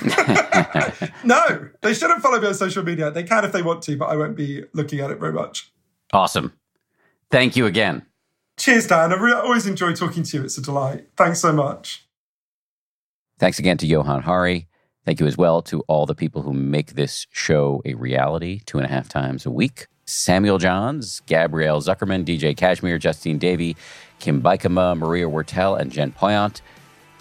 Speaker 2: no, they shouldn't follow me on social media. They can if they want to, but I won't be looking at it very much.
Speaker 1: Awesome. Thank you again.
Speaker 2: Cheers, Dan. I really, always enjoy talking to you. It's a delight. Thanks so much.
Speaker 1: Thanks again to Johann Hari. Thank you as well to all the people who make this show a reality two and a half times a week. Samuel Johns, Gabrielle Zuckerman, DJ Kashmiri, Justine Davie, Kim Bikama, Maria Wartel, and Jen Poyant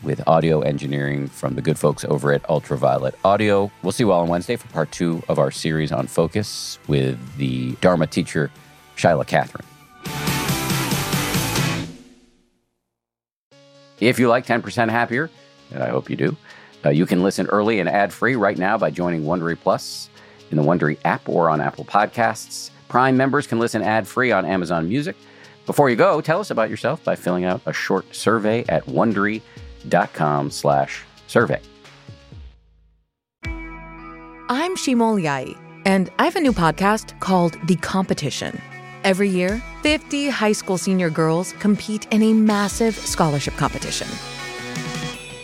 Speaker 1: with audio engineering from the good folks over at Ultraviolet Audio. We'll see you all on Wednesday for part two of our series on focus with the Dharma teacher, Shaila Catherine. If you like 10% Happier, and I hope you do, uh, you can listen early and ad free right now by joining Wondery Plus in the Wondery app or on Apple Podcasts. Prime members can listen ad free on Amazon Music. Before you go, tell us about yourself by filling out a short survey at wondery.com/slash survey.
Speaker 3: I'm Shimol Yai, and I have a new podcast called The Competition. Every year, 50 high school senior girls compete in a massive scholarship competition.